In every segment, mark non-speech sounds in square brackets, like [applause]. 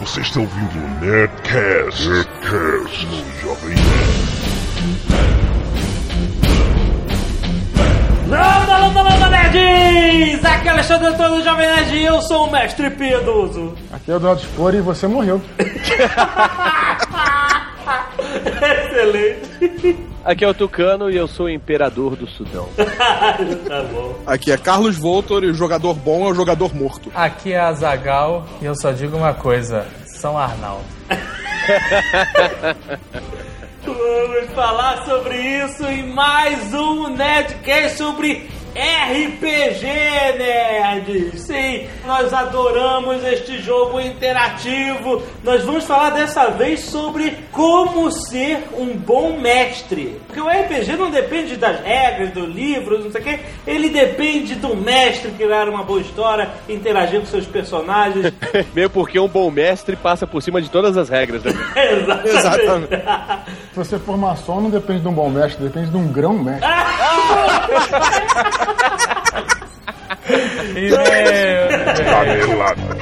Você está ouvindo o Nerdcast, Nerdcast no Jovem Nerd. Landa, landa, landa, nerds! Aqui é Alexandre Antônio do Jovem Nerd e eu sou o mestre piedoso. Aqui é o Eduardo Spor e você morreu. [laughs] Excelente. Aqui é o Tucano e eu sou o imperador do Sudão. [laughs] tá bom. Aqui é Carlos Voltor e o jogador bom é o jogador morto. Aqui é a Zagal e eu só digo uma coisa: São Arnaldo. [laughs] Vamos falar sobre isso em mais um Nerdcast sobre RPG Nerds. Sim, nós adoramos este jogo interativo. Nós vamos falar dessa vez sobre como ser um bom mestre. Porque o RPG não depende das regras, do livro, não sei o quê. Ele depende do mestre criar uma boa história, interagir com seus personagens. [laughs] Mesmo porque um bom mestre passa por cima de todas as regras. Né? [laughs] Exatamente. Exatamente. [laughs] Se você for maçom, não depende de um bom mestre, depende de um grão mestre. E meu, Canelada.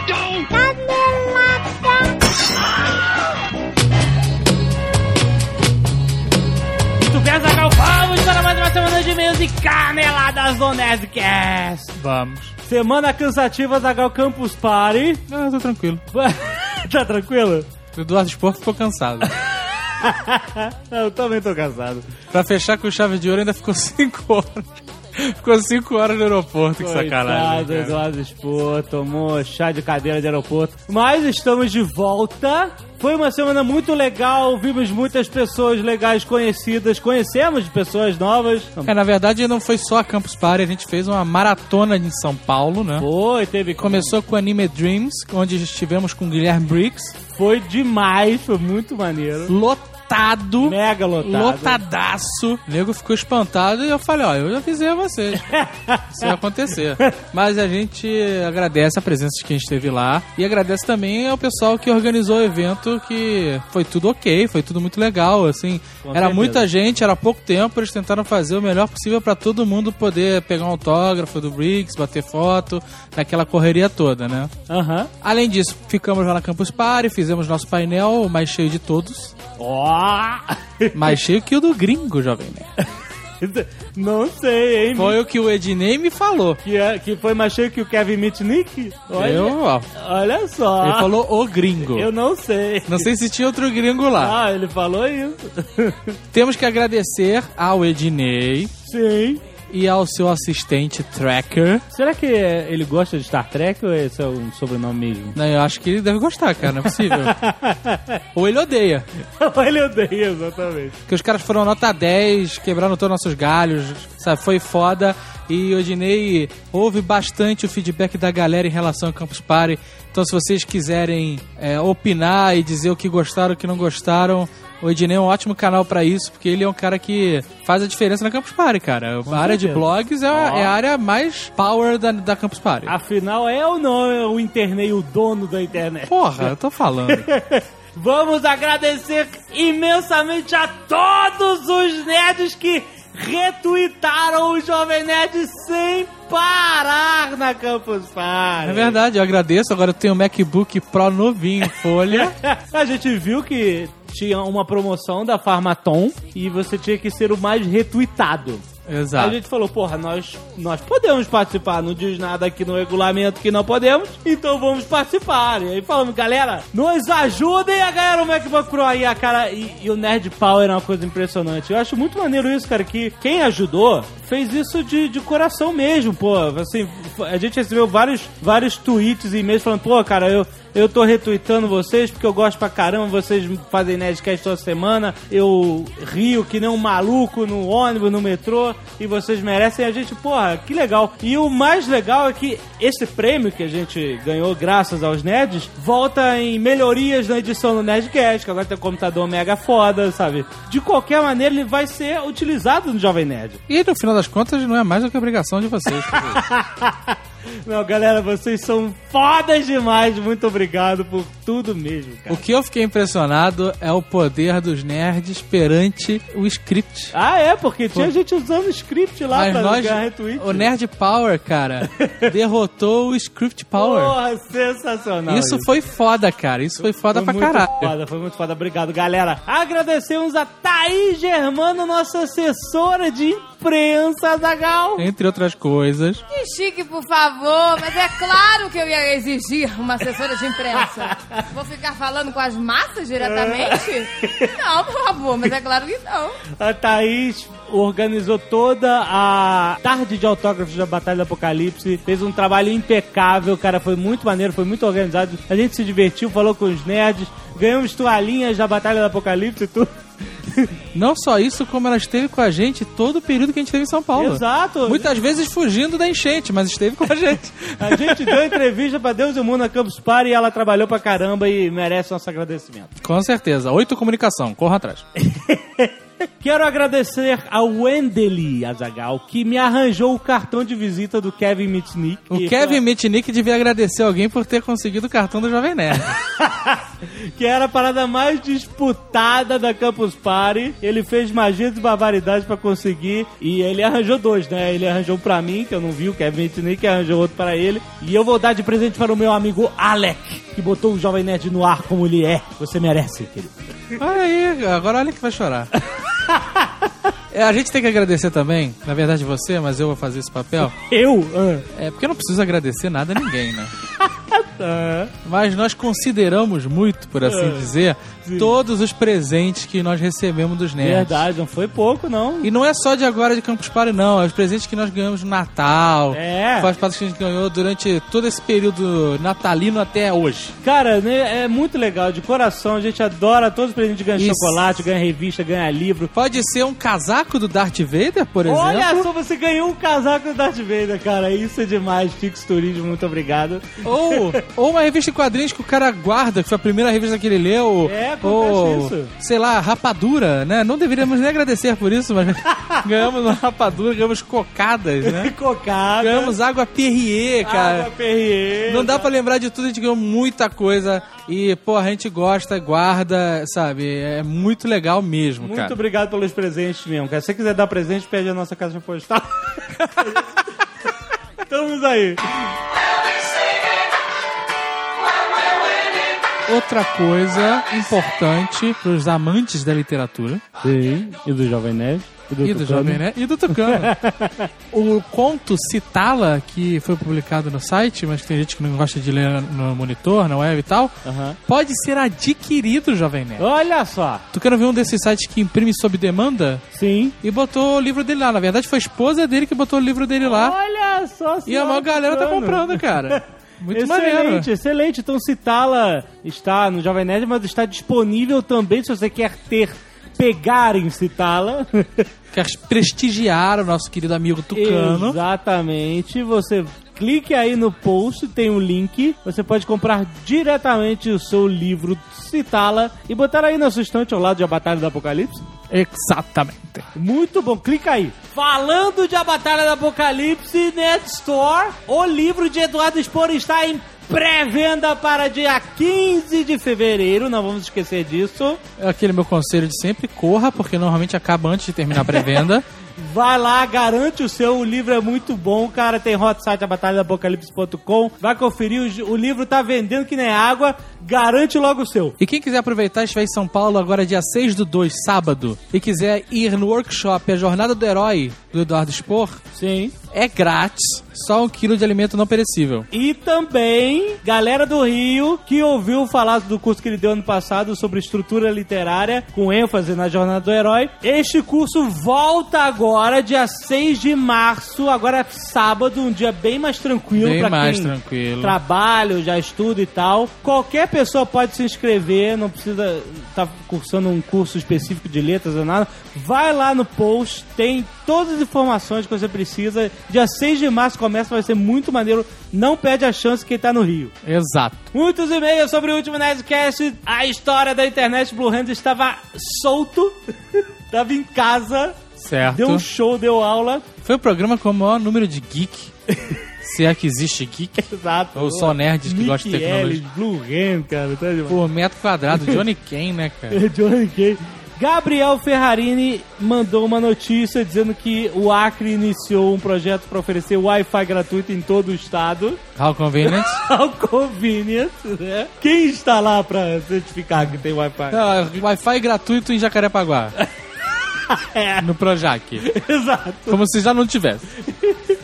Muito bem, Zagal, vamos para mais uma semana de e-mails e caneladas do Nerdcast. vamos. Semana cansativa, Zagal Campus Party. Ah, tô tranquilo. [laughs] tá tranquilo? O Eduardo Spor ficou cansado. [laughs] Eu também tô cansado. pra fechar com chave de ouro, ainda ficou 5 horas. Ficou 5 horas no aeroporto, que sacanagem. Eduardo Expor, tomou chá de cadeira de aeroporto. Mas estamos de volta. Foi uma semana muito legal, vimos muitas pessoas legais conhecidas, conhecemos pessoas novas. É, na verdade, não foi só a Campus Party, a gente fez uma maratona em São Paulo, né? Foi, teve. Começou com o Anime Dreams, onde estivemos com o Guilherme Briggs. Foi demais, foi muito maneiro. Lotado. Mega lotado. Lotadaço. O nego ficou espantado e eu falei, ó, eu já avisei a vocês. [laughs] Isso ia acontecer. Mas a gente agradece a presença de quem esteve lá e agradece também ao pessoal que organizou o evento, que foi tudo ok, foi tudo muito legal, assim. Com era certeza. muita gente, era pouco tempo, eles tentaram fazer o melhor possível pra todo mundo poder pegar um autógrafo do Briggs, bater foto, naquela correria toda, né? Aham. Além disso, ficamos lá na Campus Party, fizemos nosso painel, o mais cheio de todos. Ó! Mais cheio que o do gringo, jovem. [laughs] Não sei, hein? Foi o que o Ednei me falou. Que, é- que foi mais cheio que o Kevin Mitnick? Olha, Eu, ó, olha só. ele falou o gringo. Eu não sei. Não sei se tinha outro gringo lá. Ah, ele falou isso. Temos que agradecer ao Ednei Sim. E ao seu assistente Tracker. Será que ele gosta de Star Trek ou esse é um sobrenome mesmo? Não, eu acho que ele deve gostar, cara, não é possível. [laughs] Ou ele odeia. ele odeia, exatamente. Porque os caras foram nota 10, quebraram todos nossos galhos, sabe? Foi foda. E o Ednei ouve bastante o feedback da galera em relação ao Campus Party. Então, se vocês quiserem é, opinar e dizer o que gostaram, o que não gostaram, o Ednei é um ótimo canal pra isso, porque ele é um cara que faz a diferença na Campus Party, cara. a área de blogs é, Ó. é a área mais power da, da Campus Party. Afinal, é ou não é o internei o dono da internet? Porra, eu tô falando. [laughs] Vamos agradecer imensamente a todos os nerds que retweetaram o Jovem Nerd sem parar na Campus Party. É verdade, eu agradeço. Agora eu tenho um MacBook Pro novinho em folha. [laughs] A gente viu que tinha uma promoção da Farmaton e você tinha que ser o mais retweetado. Exato. a gente falou, porra, nós, nós podemos participar, não diz nada aqui no regulamento que não podemos, então vamos participar. E aí falamos, galera, nos ajudem a ganhar o MacBook Pro aí, a cara. E, e o Nerd Power é uma coisa impressionante. Eu acho muito maneiro isso, cara, que quem ajudou fez isso de, de coração mesmo, pô. Assim, a gente recebeu vários, vários tweets e e-mails falando, pô, cara, eu. Eu tô retweetando vocês porque eu gosto pra caramba, vocês fazem Nerdcast toda semana, eu rio que nem um maluco no ônibus, no metrô, e vocês merecem a gente, porra, que legal. E o mais legal é que esse prêmio que a gente ganhou graças aos nerds, volta em melhorias na edição do Nerdcast, que agora tem um computador mega foda, sabe? De qualquer maneira, ele vai ser utilizado no Jovem Nerd. E no final das contas não é mais do que obrigação de vocês. [laughs] isso. Não, galera, vocês são fodas demais. Muito obrigado por tudo mesmo, cara. O que eu fiquei impressionado é o poder dos nerds perante o script. Ah, é, porque tinha gente usando script lá Mas pra nós, ganhar retweet. o Nerd Power, cara, [laughs] derrotou o Script Power. Porra, sensacional. Isso foi foda, cara. Isso foi foda Foi pra muito caralho. foda, foi muito foda. Obrigado, galera. Agradecemos a Thaís Germano, nossa assessora de imprensa, Zagal. Entre outras coisas. Que chique, por favor. Mas é claro que eu ia exigir uma assessora de imprensa. Vou ficar falando com as massas diretamente? Não, por favor, mas é claro que não. A Thaís organizou toda a tarde de autógrafos da Batalha do Apocalipse, fez um trabalho impecável, cara, foi muito maneiro, foi muito organizado. A gente se divertiu, falou com os nerds, ganhamos toalhinhas da Batalha do Apocalipse e tudo. Não só isso, como ela esteve com a gente todo o período que a gente esteve em São Paulo. Exato. Muitas vezes fugindo da enchente, mas esteve com a gente. [laughs] A gente deu entrevista pra Deus e o Mundo na Campus Party e ela trabalhou pra caramba e merece nosso agradecimento. Com certeza. Oito comunicação, corra atrás. [laughs] Quero agradecer ao Wendely Azagal, que me arranjou o cartão de visita do Kevin Mitnick. O que- Kevin Mitnick devia agradecer alguém por ter conseguido o cartão do Jovem Nerd. [laughs] que era a parada mais disputada da Campus Party. Ele fez magias e barbaridades pra conseguir. E ele arranjou dois, né? Ele arranjou um pra mim, que eu não vi, o Kevin Mitnick arranjou outro pra ele. E eu vou dar de presente para o meu amigo Alec, que botou o Jovem Nerd no ar como ele é. Você merece, querido. Olha aí, agora olha que vai chorar. [laughs] [laughs] É, a gente tem que agradecer também, na verdade você, mas eu vou fazer esse papel. Eu? Ah. É porque eu não preciso agradecer nada a ninguém, né? [laughs] Ah. Mas nós consideramos muito, por assim dizer, todos os presentes que nós recebemos dos nerds. Verdade, não foi pouco, não. E não é só de agora de Campus Party, não. É os presentes que nós ganhamos no Natal. É. Faz parte que a gente ganhou durante todo esse período natalino até hoje. Cara, né, é muito legal, de coração. A gente adora todos os presentes. Ganha Isso. chocolate, ganha revista, ganha livro. Pode ser um casaco do Darth Vader, por exemplo. Olha só, você ganhou um casaco do Darth Vader, cara. Isso é demais. Fix Turismo, muito obrigado. Ou, ou uma revista em quadrinhos que o cara guarda, que foi a primeira revista que ele leu. É, acontece ou, isso. sei lá, rapadura, né? Não deveríamos nem agradecer por isso, mas [laughs] ganhamos uma rapadura, ganhamos cocadas, né? [laughs] Cocada. Ganhamos água Perrier, cara. Água Perrier. Não dá pra lembrar de tudo, a gente ganhou muita coisa. E, pô, a gente gosta, guarda, sabe? É muito legal mesmo, Muito cara. obrigado pelos presentes mesmo, cara. Se você quiser dar presente, pede a nossa caixa postal. [laughs] Estamos aí. Outra coisa importante pros amantes da literatura Sim. E do Jovem Nerd. e do Tucano. Jovem Nerd e do Tucano. [laughs] o conto Citala, que foi publicado no site, mas tem gente que não gosta de ler no monitor, na web e tal, pode ser adquirido, Jovem Nerd. Olha só. Tucano viu um desses sites que imprime sob demanda Sim. e botou o livro dele lá. Na verdade, foi a esposa dele que botou o livro dele lá. Olha só. E a maior galera tá comprando, cara. [laughs] Muito maneiro. excelente, excelente. Então Citala está no Jovem Nerd, mas está disponível também se você quer ter, pegar em Citala. Quer prestigiar o nosso querido amigo Tucano. Exatamente. Você clique aí no post, tem um link. Você pode comprar diretamente o seu livro Citala e botar aí na sua estante ao lado de A Batalha do Apocalipse. Exatamente. Muito bom, clica aí. Falando de A Batalha do Apocalipse, Net Store, o livro de Eduardo Spor está em pré-venda para dia 15 de fevereiro, não vamos esquecer disso. É aquele meu conselho de sempre, corra, porque normalmente acaba antes de terminar a pré-venda. [laughs] Vai lá, garante o seu, o livro é muito bom, cara. Tem hot site a batalha do apocalipse.com. Vai conferir, o, o livro tá vendendo que nem água. Garante logo o seu. e quem quiser aproveitar, estiver em São Paulo agora dia 6 do 2, sábado, e quiser ir no workshop A Jornada do Herói, do Eduardo Spor, Sim. é grátis, só um quilo de alimento não perecível. E também, galera do Rio, que ouviu falar do curso que ele deu ano passado sobre estrutura literária, com ênfase na Jornada do Herói. Este curso volta agora, dia 6 de março, agora é sábado, um dia bem mais tranquilo Bem pra mais quem tranquilo. trabalho, já estuda e tal. Qualquer pessoa pode se inscrever, não precisa estar cursando um curso específico de letras ou nada. Vai lá no post, tem todas as informações que você precisa. Dia 6 de março começa, vai ser muito maneiro. Não perde a chance quem tá no Rio. Exato. Muitos e-mails sobre o último Nerdcast. A história da internet Blue Hand estava solto. [laughs] Tava em casa. Certo. Deu um show, deu aula. Foi o programa com o maior número de geek. [laughs] Se é que existe geek. Exato. Ou só nerds que gostam de tecnologia. Ellis, Blue Hand, cara. Tá demais. Por metro quadrado, Johnny Kane, né, cara? [laughs] Johnny Kane. Gabriel Ferrarini mandou uma notícia dizendo que o Acre iniciou um projeto para oferecer Wi-Fi gratuito em todo o estado. How convenient. [laughs] Ao convenient, né? Quem está lá para certificar que tem Wi-Fi? Ah, Wi-Fi gratuito em Jacarepaguá. [laughs] É, No Projac. exato. Como se já não tivesse.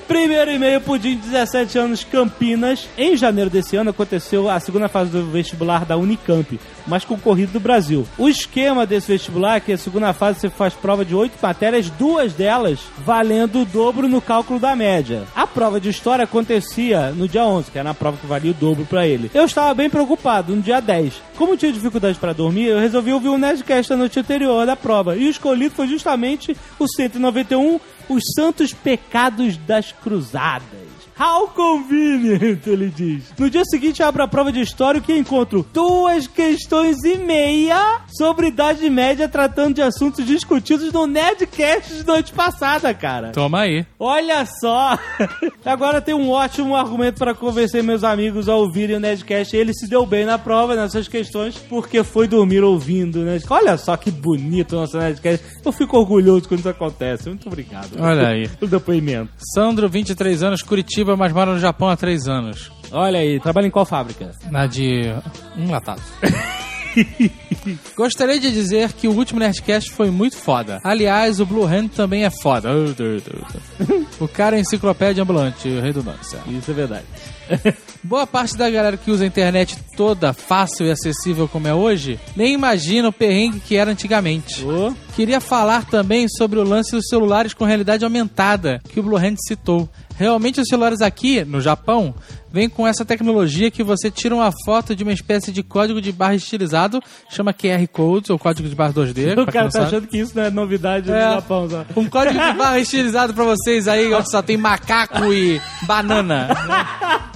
Primeiro e-mail Pudim, 17 anos, Campinas. Em janeiro desse ano aconteceu a segunda fase do vestibular da Unicamp, mais concorrido do Brasil. O esquema desse vestibular é que a segunda fase você faz prova de oito matérias, duas delas valendo o dobro no cálculo da média. A prova de história acontecia no dia 11, que era a prova que valia o dobro pra ele. Eu estava bem preocupado no dia 10. Como tinha dificuldade para dormir, eu resolvi ouvir o Nerdcast na noite anterior da prova. E o escolhido foi justamente o 191, Os Santos Pecados das Cruzadas. How convenient, ele diz. No dia seguinte, abro a prova de história e que encontro duas questões e meia sobre Idade Média tratando de assuntos discutidos no Nerdcast de noite passada, cara. Toma aí. Olha só! [laughs] Agora tem um ótimo argumento para convencer meus amigos a ouvirem o Nerdcast. Ele se deu bem na prova nessas questões porque foi dormir ouvindo, né? Olha só que bonito o nosso Nerdcast. Eu fico orgulhoso quando isso acontece. Muito obrigado. Olha aí. [laughs] Pelo depoimento. Sandro, 23 anos, Curitiba, mas mora no Japão há 3 anos. Olha aí, trabalha em qual fábrica? Na de um latado. [laughs] Gostaria de dizer que o último Nerdcast foi muito foda. Aliás, o Blue Hand também é foda. O cara é enciclopédia ambulante, redundância. Isso é verdade. [laughs] Boa parte da galera que usa a internet toda fácil e acessível como é hoje, nem imagina o perrengue que era antigamente. Ô, Queria falar também sobre o lance dos celulares com realidade aumentada, que o Blue Hand citou. Realmente os celulares aqui, no Japão, vêm com essa tecnologia que você tira uma foto de uma espécie de código de barra estilizado, chama QR Code, ou código de barra 2D. [laughs] o cara tá sabe. achando que isso não é novidade É. no Japão, só. Um código de barra [laughs] estilizado pra vocês aí, onde só tem macaco e banana. [laughs]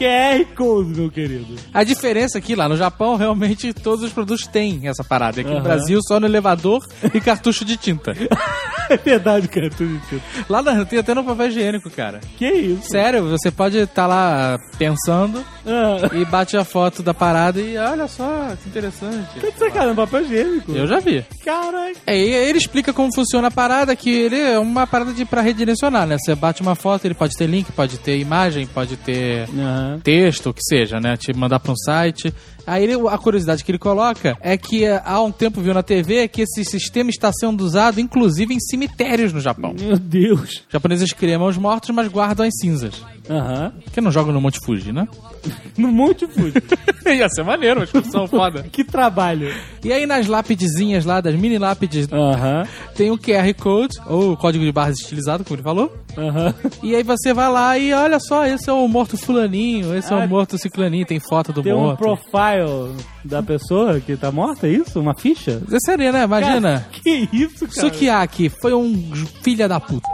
QR Code, meu querido. A diferença aqui, lá no Japão, realmente todos os produtos têm essa parada. Aqui no Aham. Brasil, só no elevador e cartucho de tinta. [laughs] É verdade, cara. Tudo isso. Lá na, tem até no papel higiênico, cara. Que isso? Sério, você pode estar lá pensando Ah, e bate a foto da parada e olha só, que interessante. tá de sacanagem, papel higiênico. Eu já vi. Caralho. É, e ele explica como funciona a parada, que ele é uma parada de pra redirecionar, né? Você bate uma foto, ele pode ter link, pode ter imagem, pode ter Texto, o que seja, né? Te mandar pra um site. Aí ele- a curiosidade que ele coloca é que eh, há um tempo viu na TV que esse sistema está sendo usado inclusive em cemitérios no Japão. Meu Deus. Os japoneses cremam os mortos, mas guardam as cinzas. Aham. Porque não jogam no Monte Fuji, né? No Monte Fuji. [laughs] Ia ser maneiro, uma excursão [laughs] foda. que trabalho. E aí nas lápidezinhas lá, das mini lápides, Aham. tem o QR Code, ou o código de barras estilizado, como ele falou. Aham. E aí você vai lá e olha só, esse é o morto fulaninho, esse é Ah, o morto ciclaninho, tem foto do Tem um morto. Profile da pessoa que tá morta, é isso? Uma ficha? É sério, né? Imagina. Cara, que isso, cara? Sukiyaki foi um filha da puta.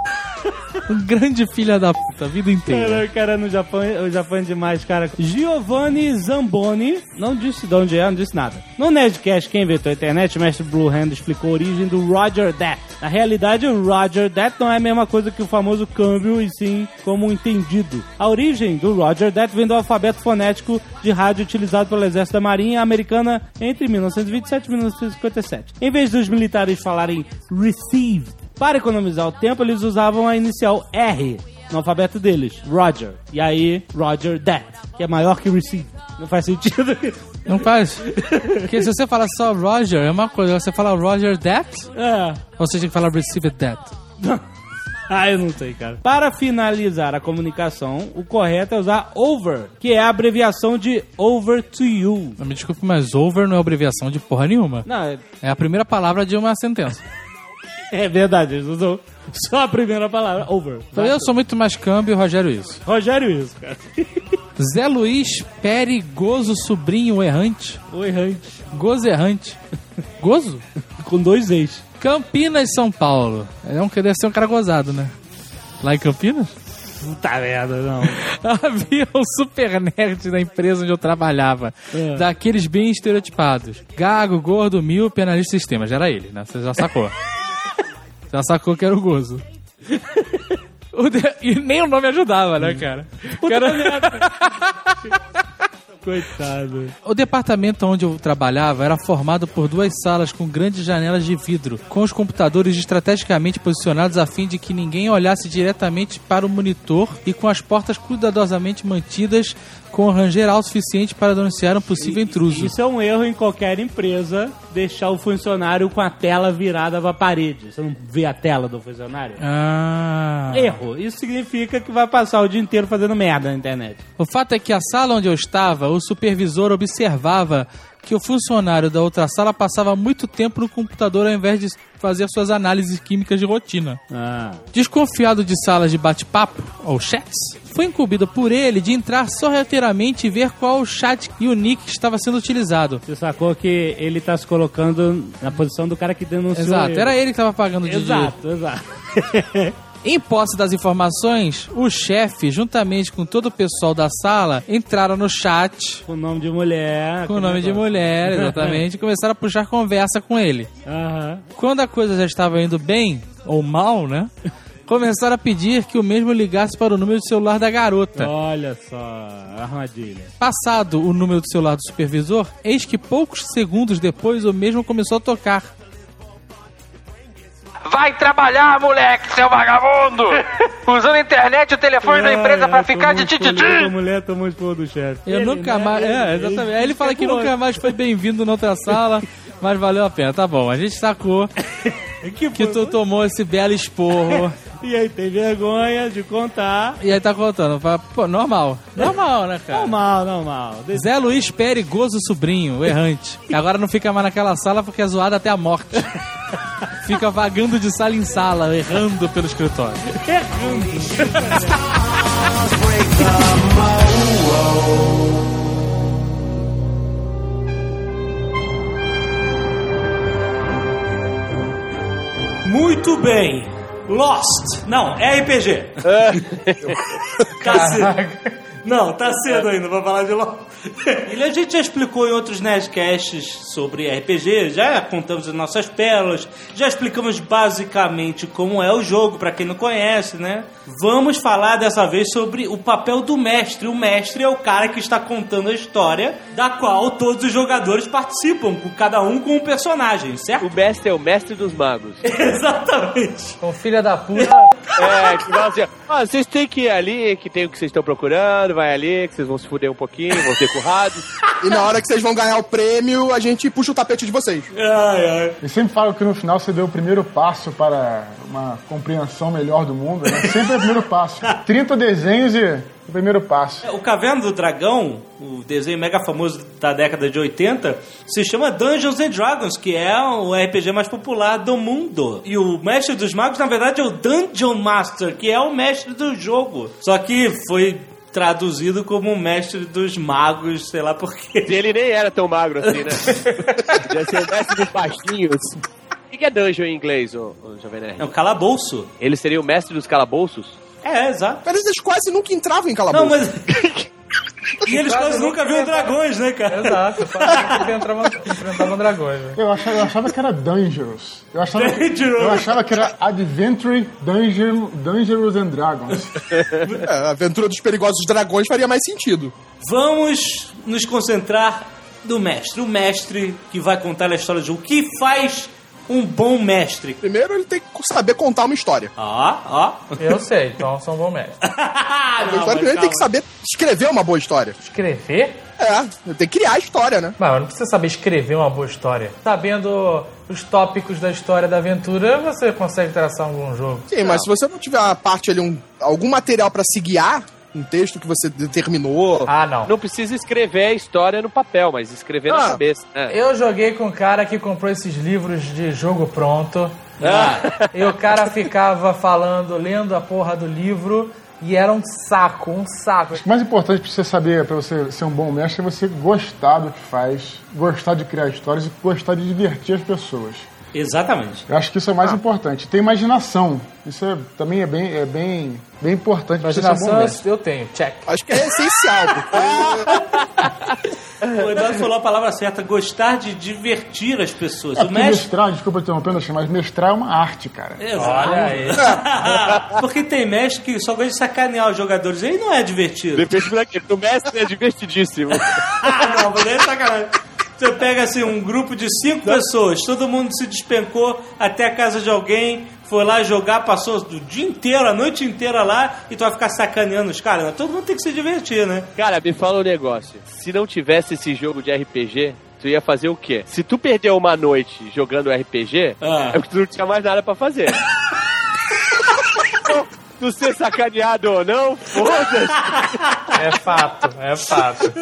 [laughs] um grande filha da puta, a vida inteira. Cara, cara, no Japão, o Japão é demais, cara. Giovanni Zamboni, não disse de onde é, não disse nada. No Nerdcast, quem inventou a internet, o mestre Blue Hand explicou a origem do Roger Dat. Na realidade, o Roger Dat não é a mesma coisa que o famoso câmbio, e sim como entendido. A origem do Roger Dat vem do alfabeto fonético de rádio utilizado pelo Exército da Marinha Americana entre 1927 e 1957. Em vez dos militares falarem received, para economizar o tempo, eles usavam a inicial R no alfabeto deles, Roger. E aí, Roger That, que é maior que Receive. Não faz sentido isso. Não faz. Porque se você fala só Roger, é uma coisa. Você fala Roger that, É. ou você tem que falar receive that. [laughs] [laughs] Ah, eu não sei, cara. Para finalizar a comunicação, o correto é usar over, que é a abreviação de over to you. Me desculpe, mas over não é abreviação de porra nenhuma. Não, é- É a primeira palavra de uma sentença. [laughs] é verdade, eles usam só a primeira palavra, over. Então eu sou muito mais câmbio e Rogério isso. Rogério isso, cara. [laughs] Zé Luiz Perigoso Sobrinho Errante. O errante. Gozo Errante. Gozo? Com dois ex. Campinas, São Paulo. É um que deve ser um cara gozado, né? Lá em Campinas? Puta merda, não. [laughs] Havia um super nerd na empresa onde eu trabalhava. É. Daqueles bem estereotipados. Gago, gordo, míope, analista de sistemas. Era ele, né? Você já sacou. [laughs] já sacou que era o gozo. O de- E nem o nome ajudava, né, cara? O cara... [laughs] Coitado. O departamento onde eu trabalhava era formado por duas salas com grandes janelas de vidro, com os computadores estrategicamente posicionados a fim de que ninguém olhasse diretamente para o monitor e com as portas cuidadosamente mantidas com ranger alto suficiente para denunciar um possível intruso. Isso é um erro em qualquer empresa, deixar o funcionário com a tela virada pra parede. Você não vê a tela do funcionário? Ah. Erro. Isso significa que vai passar o dia inteiro fazendo merda na internet. O fato é que a sala onde eu estava, o supervisor observava que o funcionário da outra sala passava muito tempo no computador ao invés de fazer suas análises químicas de rotina. Ah. Desconfiado de salas de bate-papo, ou chats, foi incumbido por ele de entrar sorrateiramente e ver qual o chat e o nick estava sendo utilizado. Você sacou que ele tá se colocando na posição do cara que denunciou Exato, ele. era ele que estava pagando de Exato, exato. [laughs] Em posse das informações, o chefe, juntamente com todo o pessoal da sala, entraram no chat com o nome de mulher. com o nome de mulher, exatamente, e [laughs] começaram a puxar conversa com ele. Aham. Quando a coisa já estava indo bem, ou mal, né? [laughs] Começaram a pedir que o mesmo ligasse para o número de celular da garota. Olha só, armadilha. Passado o número do celular do supervisor, eis que poucos segundos depois o mesmo começou a tocar. Vai trabalhar, moleque, seu vagabundo! [laughs] Usando a internet e o telefone da empresa pra ficar de tititi! A mulher tomou esporro do chefe. Eu Ele, nunca né? mais. É, exatamente. Aí ele fala que nunca mais foi bem-vindo na outra sala, [laughs] mas valeu a pena. Tá bom, a gente sacou [laughs] [laughs] Que, que tu tomou esse belo esporro. [laughs] E aí tem vergonha de contar. E aí tá contando. Pô, normal. Normal, né, cara? Normal, normal. Zé Luiz Perigoso Sobrinho, o errante. Agora não fica mais naquela sala porque é zoado até a morte. [laughs] Fica vagando de sala em sala, errando pelo escritório. Muito bem. Lost. Não, é RPG. tá cedo. Não, tá cedo ainda pra falar de Lost. [laughs] E a gente já explicou em outros Nerdcasts sobre RPG, já contamos as nossas pérolas, já explicamos basicamente como é o jogo, pra quem não conhece, né? Vamos falar dessa vez sobre o papel do mestre. O mestre é o cara que está contando a história, da qual todos os jogadores participam, com cada um com um personagem, certo? O mestre é o mestre dos magos. [laughs] Exatamente. Com filha da puta. É, que fala assim, ó, vocês têm que ir ali, que tem o que vocês estão procurando, vai ali, que vocês vão se fuder um pouquinho, vão ser currados. [laughs] E na hora que vocês vão ganhar o prêmio, a gente puxa o tapete de vocês. Ai, ai. E sempre falo que no final você deu o primeiro passo para uma compreensão melhor do mundo, né? Sempre é o primeiro passo. [laughs] 30 desenhos e o primeiro passo. O Caverna do Dragão, o desenho mega famoso da década de 80, se chama Dungeons and Dragons, que é o RPG mais popular do mundo. E o mestre dos magos, na verdade, é o Dungeon Master, que é o mestre do jogo. Só que foi traduzido como o mestre dos magos, sei lá por E quê. ele nem era tão magro assim, né? [laughs] Podia ser o mestre dos baixinhos. O que é dungeon em inglês, ô, ô Jovem Nerd? É um calabouço. Ele seria o mestre dos calabouços? É, exato. Mas eles quase nunca entravam em calabouço. Não, mas... [laughs] e eles quase nunca viram dragões, né, cara? Exato, enfrentavam dragões. né? Eu achava, eu achava que era Dangerous. Eu achava, [laughs] que, Dangerous. eu achava que era Adventure Danger, Dangerous and Dragons. É, a aventura dos perigosos dragões faria mais sentido. Vamos nos concentrar no mestre. O mestre que vai contar a história de. O que faz um bom mestre? Primeiro ele tem que saber contar uma história. Ó, ó. [laughs] Eu sei, então sou um bom mestre. Ah, A história primeiro ele tem que saber escrever uma boa história. Escrever? É, tem que criar a história, né? Mas não precisa saber escrever uma boa história. Sabendo os tópicos da história da aventura, você consegue traçar um bom jogo. Sim, mas se você não tiver a parte ali, um, algum material pra se guiar, um texto que você determinou. Ah, não. Não precisa escrever a história no papel, mas escrever na Ah, cabeça. né? Eu joguei com um cara que comprou esses livros de jogo pronto. Ah. E o cara ficava falando, lendo a porra do livro. E era um saco, um saco. O mais importante pra você saber, pra você ser um bom mestre, é você gostar do que faz, gostar de criar histórias e gostar de divertir as pessoas. Exatamente. Eu acho que isso é o mais importante. Ter imaginação. Isso é- também é bem, é bem, bem importante Imaginação eu tenho, check. Acho que é essencial, porque O Eduardo falou a palavra certa, gostar de divertir as pessoas. É o mestre. mestrar, desculpa interrompendo, mas mestrar é uma arte, cara. Exato. Olha aí. [laughs] Porque tem mestre que só gosta de sacanear os jogadores. Aí não é divertido. Depende daquele. O mestre é divertidíssimo. [laughs] Ah, não, mas é sacanagem. Você pega assim um grupo de cinco pessoas, todo mundo se despencou até a casa de alguém, foi lá jogar, passou o dia inteiro, a noite inteira lá, e tu vai ficar sacaneando os caras. Todo mundo tem que se divertir, né? Cara, me fala um negócio. Se não tivesse esse jogo de RPG, tu ia fazer o quê? Se tu perdeu uma noite jogando RPG, Ah. é porque tu não tinha mais nada pra fazer. [laughs] tu ser sacaneado ou não, foda-se. É fato, é fato.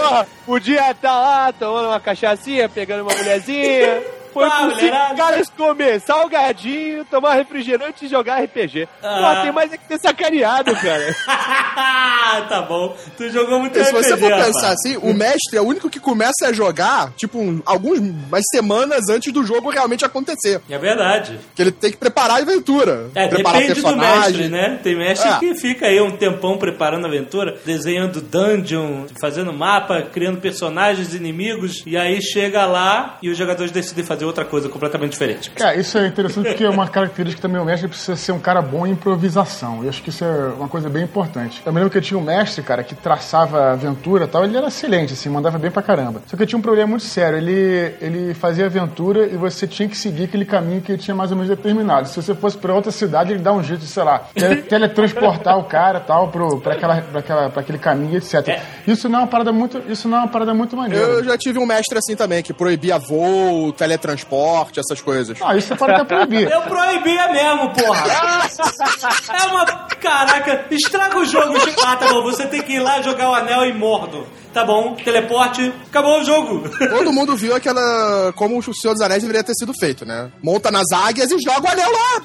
Ó, Podia estar lá tomando uma cachaçinha, pegando uma mulherzinha. Foi Ah, mulherada. caras comer salgadinho, tomar refrigerante e jogar RPG. Ah. Pô, tem mais é que ser sacaneado, cara. [laughs] tá bom. Tu jogou muito Porque se você RPG, for rapaz. pensar assim, o mestre é o único que começa a jogar, tipo, um- algumas semanas antes do jogo realmente acontecer. É verdade. Que ele tem que preparar a aventura. É, preparar depende do mestre, né? Tem mestre É. que fica aí um tempão preparando a aventura, desenhando dungeon, fazendo mapa, criando personagens inimigos, e aí chega lá e os jogadores decidem fazer outra coisa completamente diferente. Cara, isso é interessante porque é uma característica também. O mestre precisa ser um cara bom em improvisação. E acho que isso é uma coisa bem importante. Eu me lembro que eu tinha um mestre, cara, que traçava aventura e tal. Ele era excelente, assim, mandava bem pra caramba. Só que eu tinha um problema muito sério. Ele, ele fazia aventura e você tinha que seguir aquele caminho que ele tinha mais ou menos determinado. Se você fosse pra outra cidade, ele dá um jeito de, sei lá, tele- [laughs] teletransportar o cara tal pro, pra, aquela, pra, aquela, pra aquele caminho, etc. Isso não é uma parada muito, isso não é uma parada muito maneira. Eu já tive um mestre assim também, que proibia voo, teletransporte, essas coisas. Ah, isso você pode até proibir. [laughs] Eu proibia mesmo, porra! É uma. Caraca, estraga o jogo. Ah, tá bom, você tem que ir lá jogar o anel em mordo. Tá bom, teleporte, acabou o jogo. Todo mundo viu aquela. como o Senhor dos Anéis deveria ter sido feito, né? Monta nas águias e joga o anel lá.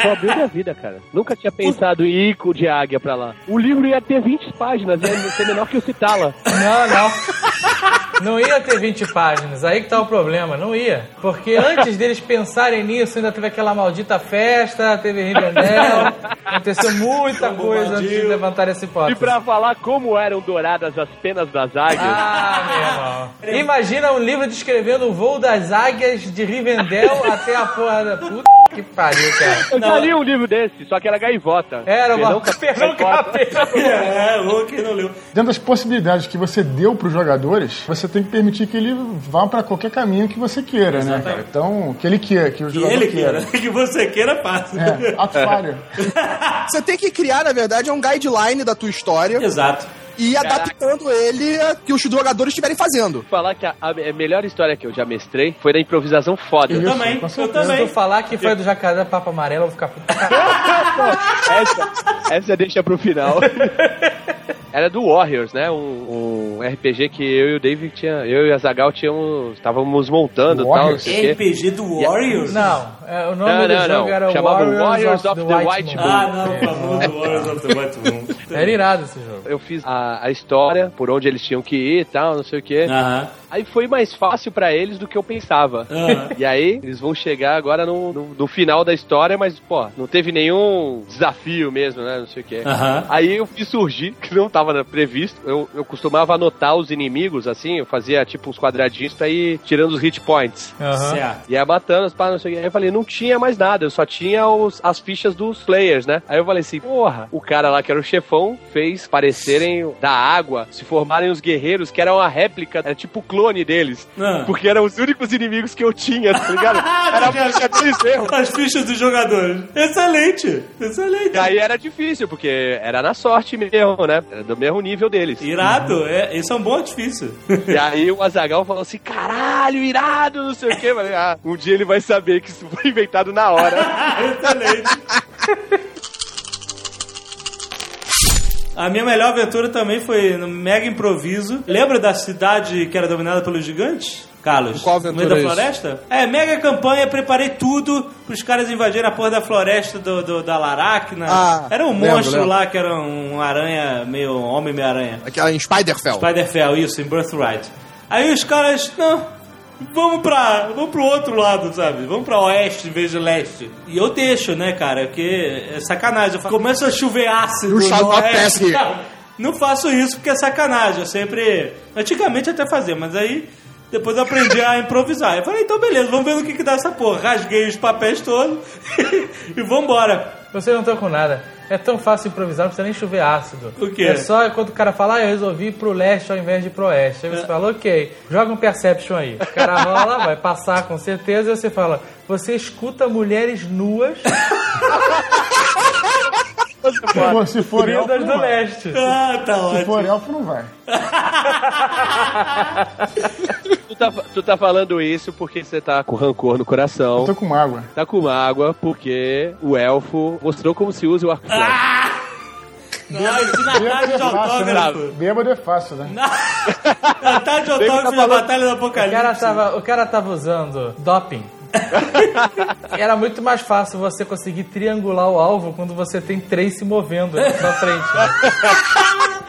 Só abriu minha vida, cara. Nunca tinha pensado em ir com de águia pra lá. O livro ia ter 20 páginas, ia ser menor que o Citala. Não, não. Não ia ter 20 páginas, aí que tá o problema, não ia. Porque antes deles pensarem nisso, ainda teve aquela maldita festa, teve Rivendell, aconteceu [laughs] muita coisa antes de levantar essa E hipótese. pra falar como eram douradas as penas das águias. Ah, meu irmão. Imagina um livro descrevendo o voo das águias de Rivendell até a porra da... Puta que pariu, cara. Eu já li um livro desse, só que era gaivota. Era uma... Perdão, capeta. É, o que não leu. Dentro das possibilidades que você deu para os jogadores, você tem que permitir que ele vá para qualquer caminho que você queira, né, cara? Então, que ele queira, que o Que jogador ele queira. queira, [laughs] que você queira, fácil. É, ato falho. [laughs] Você tem que criar, na verdade, um guideline da tua história Exato. e adaptando ele a que os jogadores estiverem fazendo. Falar que a, a melhor história que eu já mestrei foi da improvisação foda. Eu também, eu certeza. Se também. tu falar que foi do Jacaré Papa Amarelo, eu vou ficar puto. [laughs] essa, essa deixa pro final. Era do Warriors, né? Um, um RPG que eu e o David tinha. Eu e a Zagal tínhamos. Estávamos montando e tal. Não Warriors? quê. RPG do Warriors? Não, é, o nome Não, do não, jogo não. era Chamava Warriors, Warriors of, the, White, Moon. Ah, não, o famoso Warriors of the White Moon. Era irado esse jogo. Eu fiz a, a história, por onde eles tinham que ir e tal, não sei o quê. Aham. Aí foi mais fácil pra eles do que eu pensava. Aham. E aí, eles vão chegar agora no, no, no final da história, mas, pô, não teve nenhum desafio mesmo, né? Não sei o quê. Aham. Aí eu fiz surgir, [laughs] que não tava né, previsto. Eu, eu costumava anotar os inimigos, assim, eu fazia tipo uns quadradinhos pra ir tirando os hit points. Certo. E ia matando as pá, não sei o quê. Aí eu falei, não tinha mais nada, eu só tinha os, as fichas dos players, né? Aí eu falei assim, porra, o cara lá que era o chefão fez parecerem da água, se formarem os guerreiros, que eram a réplica, era tipo o clone deles. Ah. Porque eram os únicos inimigos que eu tinha, tá ligado? [laughs] Era a ficha deles mesmo. As fichas dos jogadores. Excelente, excelente. E aí era difícil, porque era na sorte mesmo, né? Era do mesmo nível deles. Irado, é, esse é um bom artifício. E aí o Azagal falou assim: caralho, irado, não sei o quê. Falei, ah, um dia ele vai saber que isso foi inventado na hora. [laughs] Excelente. [laughs] A minha melhor aventura também foi no mega improviso. Lembra da cidade que era dominada pelos gigantes? Carlos, Qual no aventura meio da é floresta? É, mega campanha, preparei tudo pros caras invadirem a porra da floresta do, do- da Laracna. Ah, era um lembro, monstro lembro. lá que era um aranha, meio homem meio aranha. Aquela em Spiderfell. Spider-Fell, isso, em Birthright. Aí os caras, não, vamos pra, vamos pro outro lado, sabe? Vamos pra oeste em vez de leste. E eu deixo, né, cara, porque é sacanagem. Eu falo, começa a chover ácido no oeste. Não, [laughs] não faço isso porque é sacanagem. Eu sempre. Antigamente até fazia, mas aí depois eu aprendi a improvisar. Eu falei, então beleza, vamos ver no que, que dá essa porra. Rasguei os papéis todos [laughs] e vambora. Vocês não estão com nada. É tão fácil improvisar, não precisa nem chover ácido. O quê? É só quando o cara fala, ah, eu resolvi ir pro leste ao invés de ir pro oeste. Aí você fala, ok, joga um Perception aí. O cara rola, vai passar com certeza, e você fala, você escuta mulheres nuas Se for, se for elfo, vindas do leste. Ah, tá Se ótimo. for elfo, não vai. [laughs] Tu tá, tu tá falando isso porque você tá com rancor no Eu coração. tô com água. Tá com mágoa porque o elfo mostrou como se usa o arco flecha. Não, isso na tarde de Bêbado é fácil, né? autógrafo. Bêbado é fácil, né? Na tarde de autógrafo da Batalha do O Apocalipse. cara, tava, o cara tava usando doping. [laughs] Era muito mais fácil você conseguir triangular o alvo quando você tem três se movendo na sua frente. né?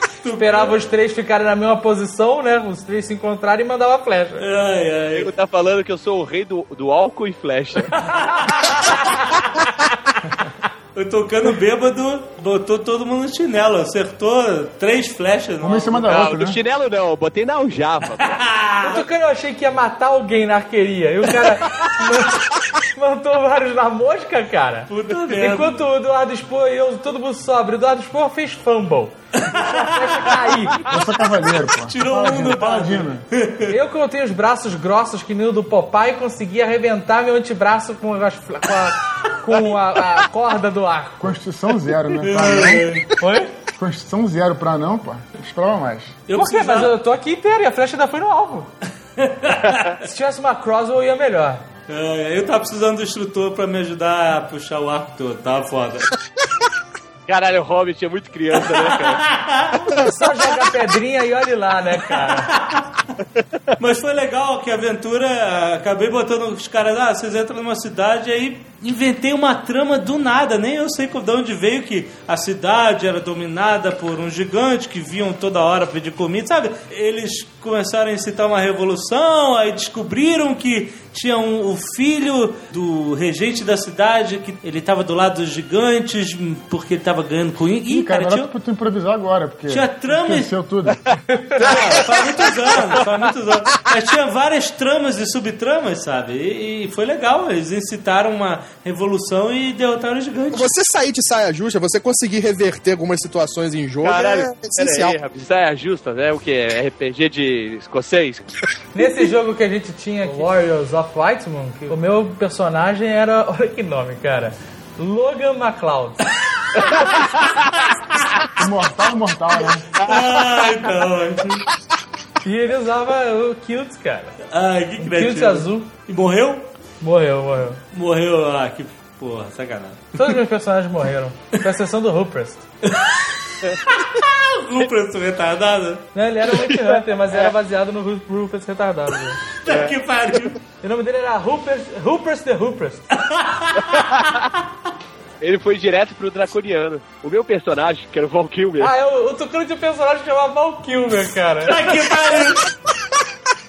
[laughs] Esperava os três ficarem na mesma posição, né? Os três se encontrarem e mandava a flecha. Ai, ai. Tu tá falando que eu sou o rei do, do álcool e flecha. [laughs] Eu tocando bêbado, botou todo mundo no chinelo. Acertou três flechas. Uma em cima da Não, outra, no né? chinelo não, eu botei na aljava. O [laughs] Tucano eu achei que ia matar alguém na arqueria. E o cara man- [laughs] mandou vários na mosca, cara. Puta merda. Enquanto o Eduardo Spor e eu, todo mundo sobre, o Eduardo Spor fez fumble. Cair. Eu sou cavaleiro, pô. Tirou um do paladino. Eu que não tenho os braços grossos que nem o do Popeye, consegui arrebentar meu antebraço com, as com, a, com a- a corda do arco. Constituição zero, né? [laughs] Pra não. Oi? Constituição zero pra não, pô. Esperava mais. Eu Por quê? precisava- Mas eu tô aqui inteiro e a flecha ainda foi no alvo. [laughs] Se tivesse uma crossbow, ia melhor. É, eu tava precisando do instrutor pra me ajudar a puxar o arco todo. Tava foda. [laughs] Caralho, o Hobbit é muito criança, né, cara? Só jogar pedrinha e olhe lá, né, cara? Mas foi legal que a aventura, acabei botando os caras, ah, vocês entram numa cidade, aí inventei uma trama do nada, nem eu sei de onde veio que a cidade era dominada por um gigante que viam toda hora pedir comida, sabe? Eles começaram a incitar uma revolução, aí descobriram que tinha um, o filho do regente da cidade, que ele estava do lado dos gigantes, porque ele estava ganhando com... Ih, Ih, cara, cara, tinha... tu improvisar agora, porque. Tinha trama e- Esqueceu tudo. Ah, [laughs] faz muitos anos, faz muitos anos. Mas tinha várias tramas e subtramas, sabe? E, e foi legal. Eles incitaram uma revolução e derrotaram os gigantes. Você sair de saia justa, você conseguir reverter algumas situações em jogo Caralho, é essencial. aí, rapaz, saia justa, né? O que? RPG de escocês? [laughs] Nesse jogo que a gente tinha aqui, Warriors of Whitemoon, que o meu personagem era. [laughs] Olha que nome, cara. Logan MacLeod. [laughs] Mortal, mortal, né? Ai, não. E ele usava o Kilt, cara. Ai, que Kilt criativo. azul. E morreu? Morreu, morreu. Morreu. Ah, que porra, sacanagem. Todos os meus personagens morreram. Com exceção do Ruprest. [laughs] Rupert retardado? Não, ele era um Witch Hunter, mas era baseado no Ru- Ruprest retardado. [laughs] né? Tá que pariu. E o nome dele era Ruprest, Ruprest the Ruprest. [laughs] Ele foi direto pro Draconiano. O meu personagem, que era o Val Kilmer, Ah, eu, o Tucano tinha um personagem que chamava Val Kilmer, cara. Tá que pariu.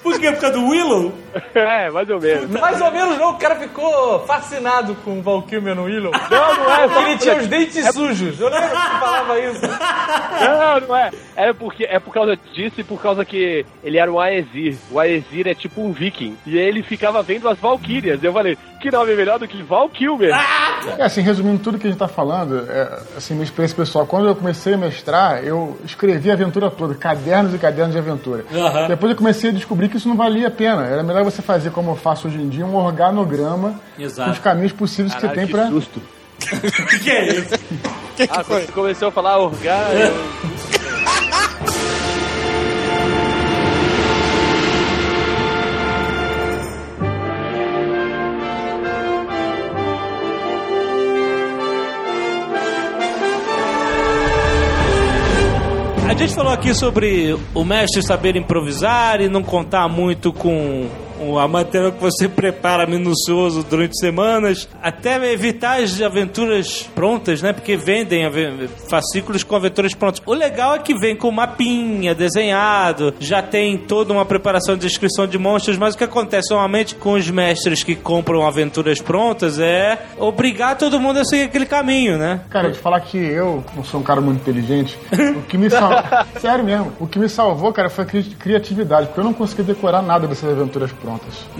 Por quê? Por causa do Willow? [laughs] é, mais ou menos. Mais ou menos não, o cara ficou fascinado com o Val Kilmer no Willow. Não, não é, porque ele tinha os dentes sujos. Eu lembro que você falava isso. Não, não é. É, porque, é por causa disso e por causa que ele era um Aesir. O Aesir é tipo um viking. E ele ficava vendo as Valkyrias. Eu falei, que nome melhor do que Val Kilmer? É, assim, resumindo tudo que a gente tá falando, é, assim, minha experiência pessoal, quando eu comecei a mestrar, eu escrevi a aventura toda, cadernos e cadernos de aventura. Depois eu comecei a descobrir que isso não valia a pena. Era melhor você fazer como eu faço hoje em dia, um organograma Exato. com os caminhos possíveis que você tem que pra. susto. O [laughs] que, que é isso? Ah, quando você começou a falar orgânico. [laughs] A gente falou aqui sobre o mestre saber improvisar e não contar muito com uma matéria que você prepara minucioso durante semanas, até evitar as aventuras prontas, né? Porque vendem fascículos com aventuras prontas. O legal é que vem com mapinha desenhado, já tem toda uma preparação de descrição de monstros, mas o que acontece normalmente com os mestres que compram aventuras prontas é obrigar todo mundo a seguir aquele caminho, né? Cara, de falar que eu não sou um cara muito inteligente, o que me salvou. [laughs] Sério mesmo, o que me salvou, cara, foi a cri- criatividade, porque eu não conseguia decorar nada dessas aventuras prontas.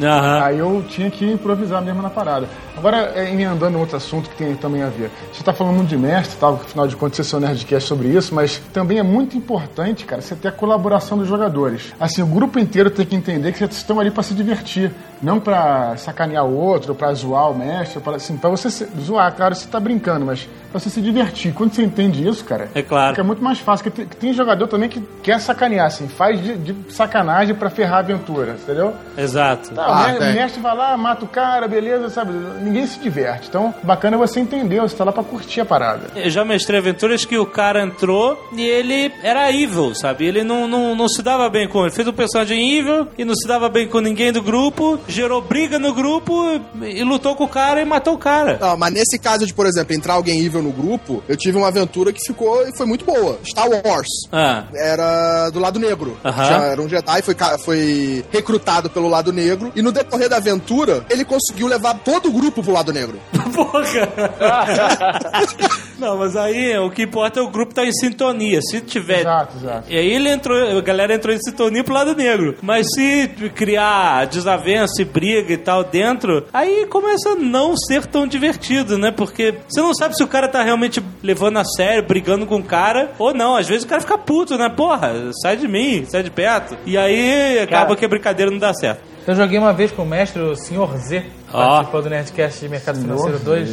Aham. Aí eu tinha que improvisar mesmo na parada. Agora, é, emendando em outro assunto que tem também a ver. Você tá falando muito de mestre tal, afinal de contas, você é seu Nerdcast sobre isso, mas também é muito importante, cara, você ter a colaboração dos jogadores. Assim, o grupo inteiro tem que entender que vocês estão ali pra se divertir, não pra sacanear o outro, pra zoar o mestre, pra, assim, pra você se- zoar, claro, você tá brincando, mas pra você se divertir. Quando você entende isso, cara, É claro. fica muito mais fácil. Porque tem, tem jogador também que quer sacanear, assim, faz de, de sacanagem pra ferrar a aventura, entendeu? Exato. Tá, Ah, o mestre, vai lá, mata o cara, beleza, sabe? Ninguém se diverte. Então, bacana é você entender, você tá lá pra curtir a parada. Eu já mestrei aventuras que o cara entrou e ele era evil, sabe? Ele não, não, não se dava bem com ele. Fez um personagem evil e não se dava bem com ninguém do grupo, gerou briga no grupo e, e lutou com o cara e matou o cara. Não, mas nesse caso de, por exemplo, entrar alguém evil no grupo, eu tive uma aventura que ficou e foi muito boa. Star Wars. Ah, Era do lado negro. Aham. Já era um Jedi, foi, foi recrutado pelo lado negro. E no decorrer da aventura, ele conseguiu levar todo o grupo pro lado negro. [laughs] porra! não, mas aí o que importa é o grupo estar em sintonia. Se tiver. Exato, exato. E aí ele entrou, a galera entrou em sintonia pro lado negro. Mas se criar desavença e briga e tal dentro, aí começa a não ser tão divertido, né? Porque você não sabe se o cara tá realmente levando a sério, brigando com o cara, ou não. Às vezes o cara fica puto, né? Porra, sai de mim, sai de perto. E aí acaba que a brincadeira não dá certo. Eu joguei uma vez com o mestre, o Sr. Z, Ó. participou do Nerdcast de Mercado Financeiro 2.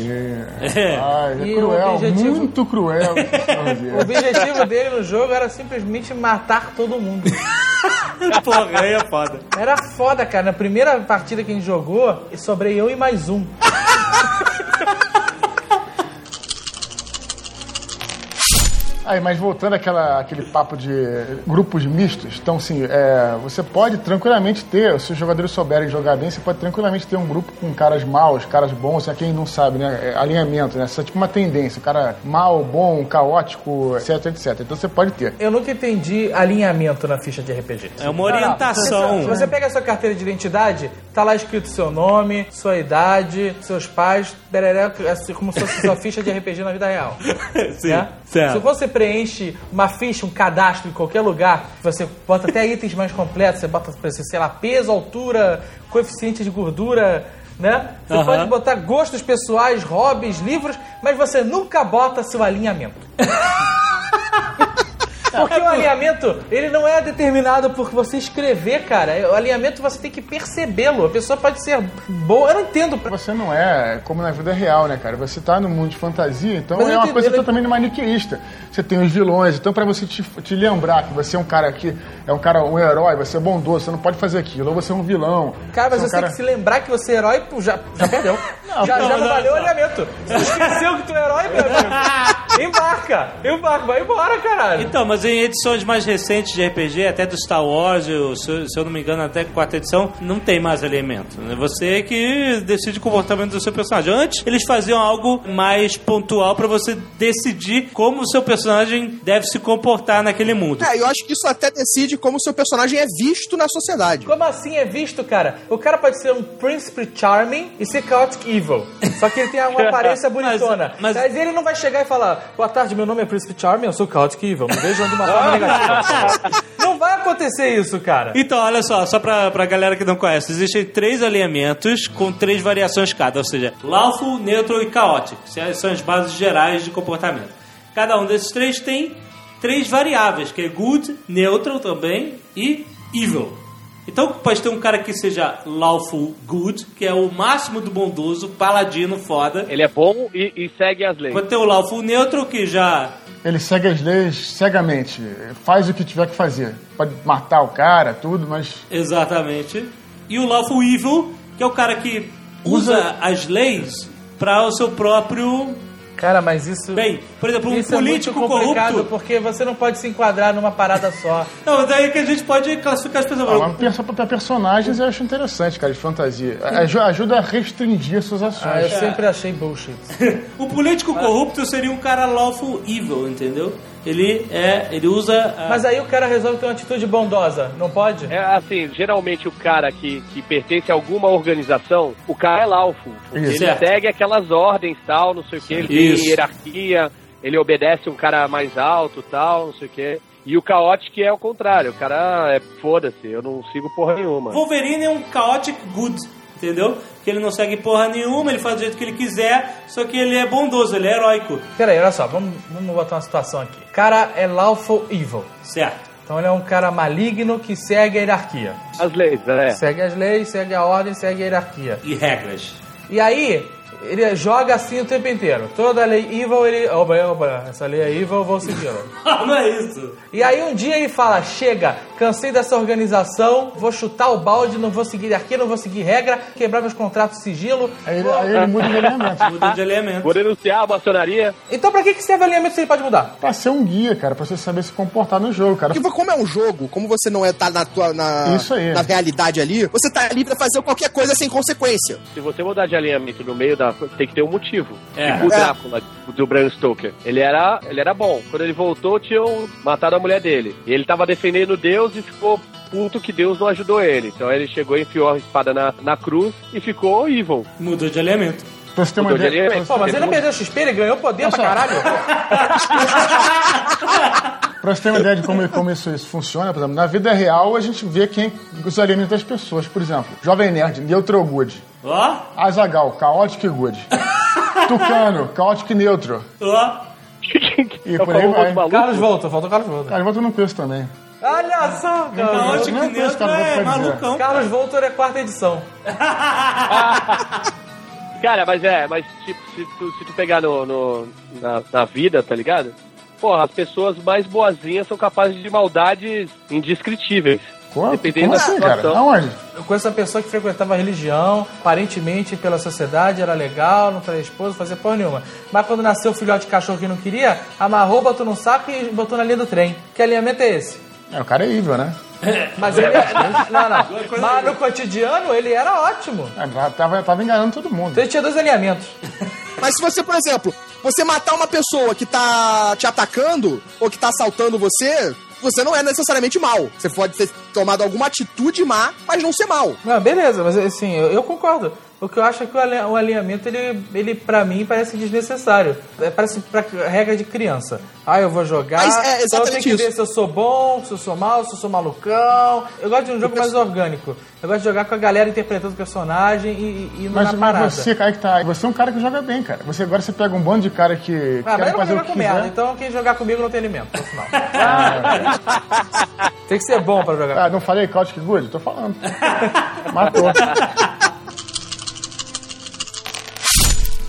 É. Ai, é E cruel, objetivo- muito cruel. [laughs] O objetivo dele no jogo era simplesmente matar todo mundo. [laughs] Porra, aí é foda. Era foda, cara. Na primeira partida que a gente jogou, sobrei eu e mais um. [laughs] Aí, mas voltando àquela, àquele papo de grupos mistos, então assim, é, você pode tranquilamente ter, se os jogadores souberem jogar bem, você pode tranquilamente ter um grupo com caras maus, caras bons, é quem não sabe, né? é alinhamento, né? Isso é tipo uma tendência, o cara mal, bom, caótico, etc, etc. Então você pode ter. Eu nunca entendi alinhamento na ficha de RPG. É uma orientação. Se você pega a sua carteira de identidade, tá lá escrito seu nome, sua idade, seus pais, bereré, assim, como se fosse sua ficha de RPG na vida real. [laughs] Sim, né? certo. Se você preenche uma ficha, um cadastro em qualquer lugar, você bota até itens mais completos, você bota, sei lá, peso, altura, coeficiente de gordura, né? Você Aham. pode botar gostos pessoais, hobbies, livros, mas você nunca bota seu alinhamento. [laughs] Porque o alinhamento, ele não é determinado por você escrever, cara. O alinhamento você tem que percebê-lo. A pessoa pode ser boa. Eu não entendo. Você não é como na vida real, né, cara? Você tá no mundo de fantasia, então Mas é uma coisa totalmente maniqueísta. Você tem os vilões, então pra você te, te lembrar que você é um cara que é um cara, um herói, você é bondoso, você não pode fazer aquilo, ou você é um vilão. Cara, mas você é um você tem que se lembrar que você é herói, pô, já, já perdeu. [laughs] já já não, não, não, valeu o não. alinhamento. Tu esqueceu que tu é herói, meu amigo, [laughs] embarca. Embarca, vai embora, caralho. Então, mas em edições mais recentes de RPG, até do Star Wars, eu- se, eu- se eu não me engano, até quarta edição, não tem mais elemento. É você que decide o comportamento do seu personagem. Antes, eles faziam algo mais pontual pra você decidir como o seu personagem deve se comportar naquele mundo. É, eu acho que isso até decide como o seu personagem é visto na sociedade. Como assim é visto, cara? O cara pode ser um Príncipe Charming e ser Chaotic Evil. Só que ele tem uma aparência [laughs] bonitona. Mas- Mas, ele não vai chegar e falar: Boa tarde, meu nome é Príncipe Charming, eu sou Chaotic Evil. Me vejam de uma forma negativa. [laughs] Não vai acontecer isso, cara. Então, olha só, só pra, pra galera que não conhece, existem três alinhamentos com três variações cada, ou seja, lawful, neutral e chaotic. Essas São as bases gerais de comportamento. Cada um desses três tem três variáveis, que é good, neutral também e evil. Então pode ter um cara que seja lawful good, que é o máximo do bondoso, paladino foda. Ele é bom e, e segue as leis. Pode ter o lawful neutral, que já Ele segue as leis cegamente, faz o que tiver que fazer. Pode matar o cara, tudo, mas Exatamente. E o Lawful Evil, que é o cara que usa, Usa- as leis para o seu próprio Cara, mas isso. Bem, por exemplo, um isso é político muito complicado corrupto. porque você não pode se enquadrar numa parada só. [laughs] Não, mas aí que a gente pode classificar as pessoas. Ah, mas pensa pra personagens eu acho interessante, cara, de fantasia. Aju- Ajuda a restringir suas ações. Ah, eu sempre achei bullshit. [laughs] O político corrupto seria um cara lawful evil, entendeu? Ele é. Ele usa. a- Mas aí o cara resolve ter uma atitude bondosa, não pode? É assim, geralmente o cara que, que pertence a alguma organização, o cara é Isso. ele Certo. segue aquelas ordens tal, não sei o que, ele Isso. tem hierarquia, ele obedece um cara mais alto tal, não sei o que. E o caótico é o contrário, o cara é foda-se, eu não sigo porra nenhuma. Wolverine é um chaotic good, entendeu? Que ele não segue porra nenhuma, ele faz do jeito que ele quiser, só que ele é bondoso, ele é heróico. Peraí, olha só, vamos, vamos botar uma situação aqui. O cara é lawful evil. Certo. Então ele é um cara maligno que segue a hierarquia. As leis, né? Segue as leis, segue a ordem, segue a hierarquia. E regras. E aí, ele joga assim o tempo inteiro. Toda lei evil, ele. Oba, oba, essa lei é evil, eu vou segui-la. [laughs] não é isso. E aí um dia ele fala: chega, cansei dessa organização, vou chutar o balde, não vou seguir aqui, não vou seguir regra, quebrar meus contratos de sigilo. Aí, ele- aí ele muda de elemento. [laughs] Muda de elemento. Vou denunciar a maçonaria. Então pra que, que serve alinhamento se ele pode mudar? Pra ser um guia, cara, pra você saber se comportar no jogo, cara. Porque como é um jogo, como você não é tá na tua na, Isso aí. na realidade ali, você tá ali pra fazer qualquer coisa sem consequência. Se você mudar de alinhamento no meio da. Tem que ter um motivo. É. Tipo o Drácula, do Bram Stoker. Ele era, ele era bom. Quando ele voltou, tinham matado a mulher dele. E ele tava defendendo Deus e ficou puto que Deus não ajudou ele. Então ele chegou, enfiou a espada na, na cruz e ficou evil. Mudou de elemento. Pra você ter uma ideia. alinhamento. Pô, mas ele não perdeu XP, ele ganhou poder pra caralho. [laughs] Pra você ter uma ideia de como, como isso, isso funciona, por exemplo, na vida real a gente vê quem os alimentos das pessoas. Por exemplo, Jovem Nerd, Neutral Good. Ó, Azagal, Chaotic Good. [laughs] Tucano, Chaotic Neutro. ó. E por aí o vai. Carlos volta, faltou Carlos volta. Cara, eu não conheço também. Olha só, Carlos. Caótico não é neutro cara, é malucão. Carlos Voltor é quarta edição. [laughs] Cara, mas é, mas tipo, se tu, se tu pegar no, no- na, na vida, tá ligado? Porra, as pessoas mais boazinhas são capazes de maldades indescritíveis. Como, Dependendo como da assim, cara? situação. Aonde? Eu conheço uma pessoa que frequentava a religião, aparentemente pela sociedade era legal, não traía esposa, fazia porra nenhuma. Mas quando nasceu o filhote de cachorro que não queria, amarrou, botou num saco e botou na linha do trem. Que alinhamento é esse? É, o cara é evil, né? [laughs] Mas ele. não, não. Mas no cotidiano ele era ótimo. É, tava, tava enganando todo mundo. Então ele tinha dois alinhamentos. [laughs] Mas se você, por exemplo, você matar uma pessoa que tá te atacando ou que tá assaltando você, você não é necessariamente mal. Você pode ter tomado alguma atitude má, mas não ser mal. Não, beleza, mas assim, eu, eu concordo. O que eu acho é que o ali- o alinhamento, ele, ele pra mim, parece desnecessário. É, parece pra, regra de criança. Ah, eu vou jogar, Mas é então eu tenho que ver isso. se eu sou bom, se eu sou mal, se eu sou malucão. Eu gosto de um jogo mais orgânico. Eu gosto de jogar com a galera interpretando o personagem e, e Mas, na parada. mas você, cara, que tá. Você é um cara que joga bem, cara. Você agora você pega um bando de cara que Ah, mas quer vou fazer o jogar que com merda, então quem jogar comigo não tem alimento, no final. tem que ser bom pra jogar. Ah, não falei Chaotic Good? Tô falando. Matou. [laughs]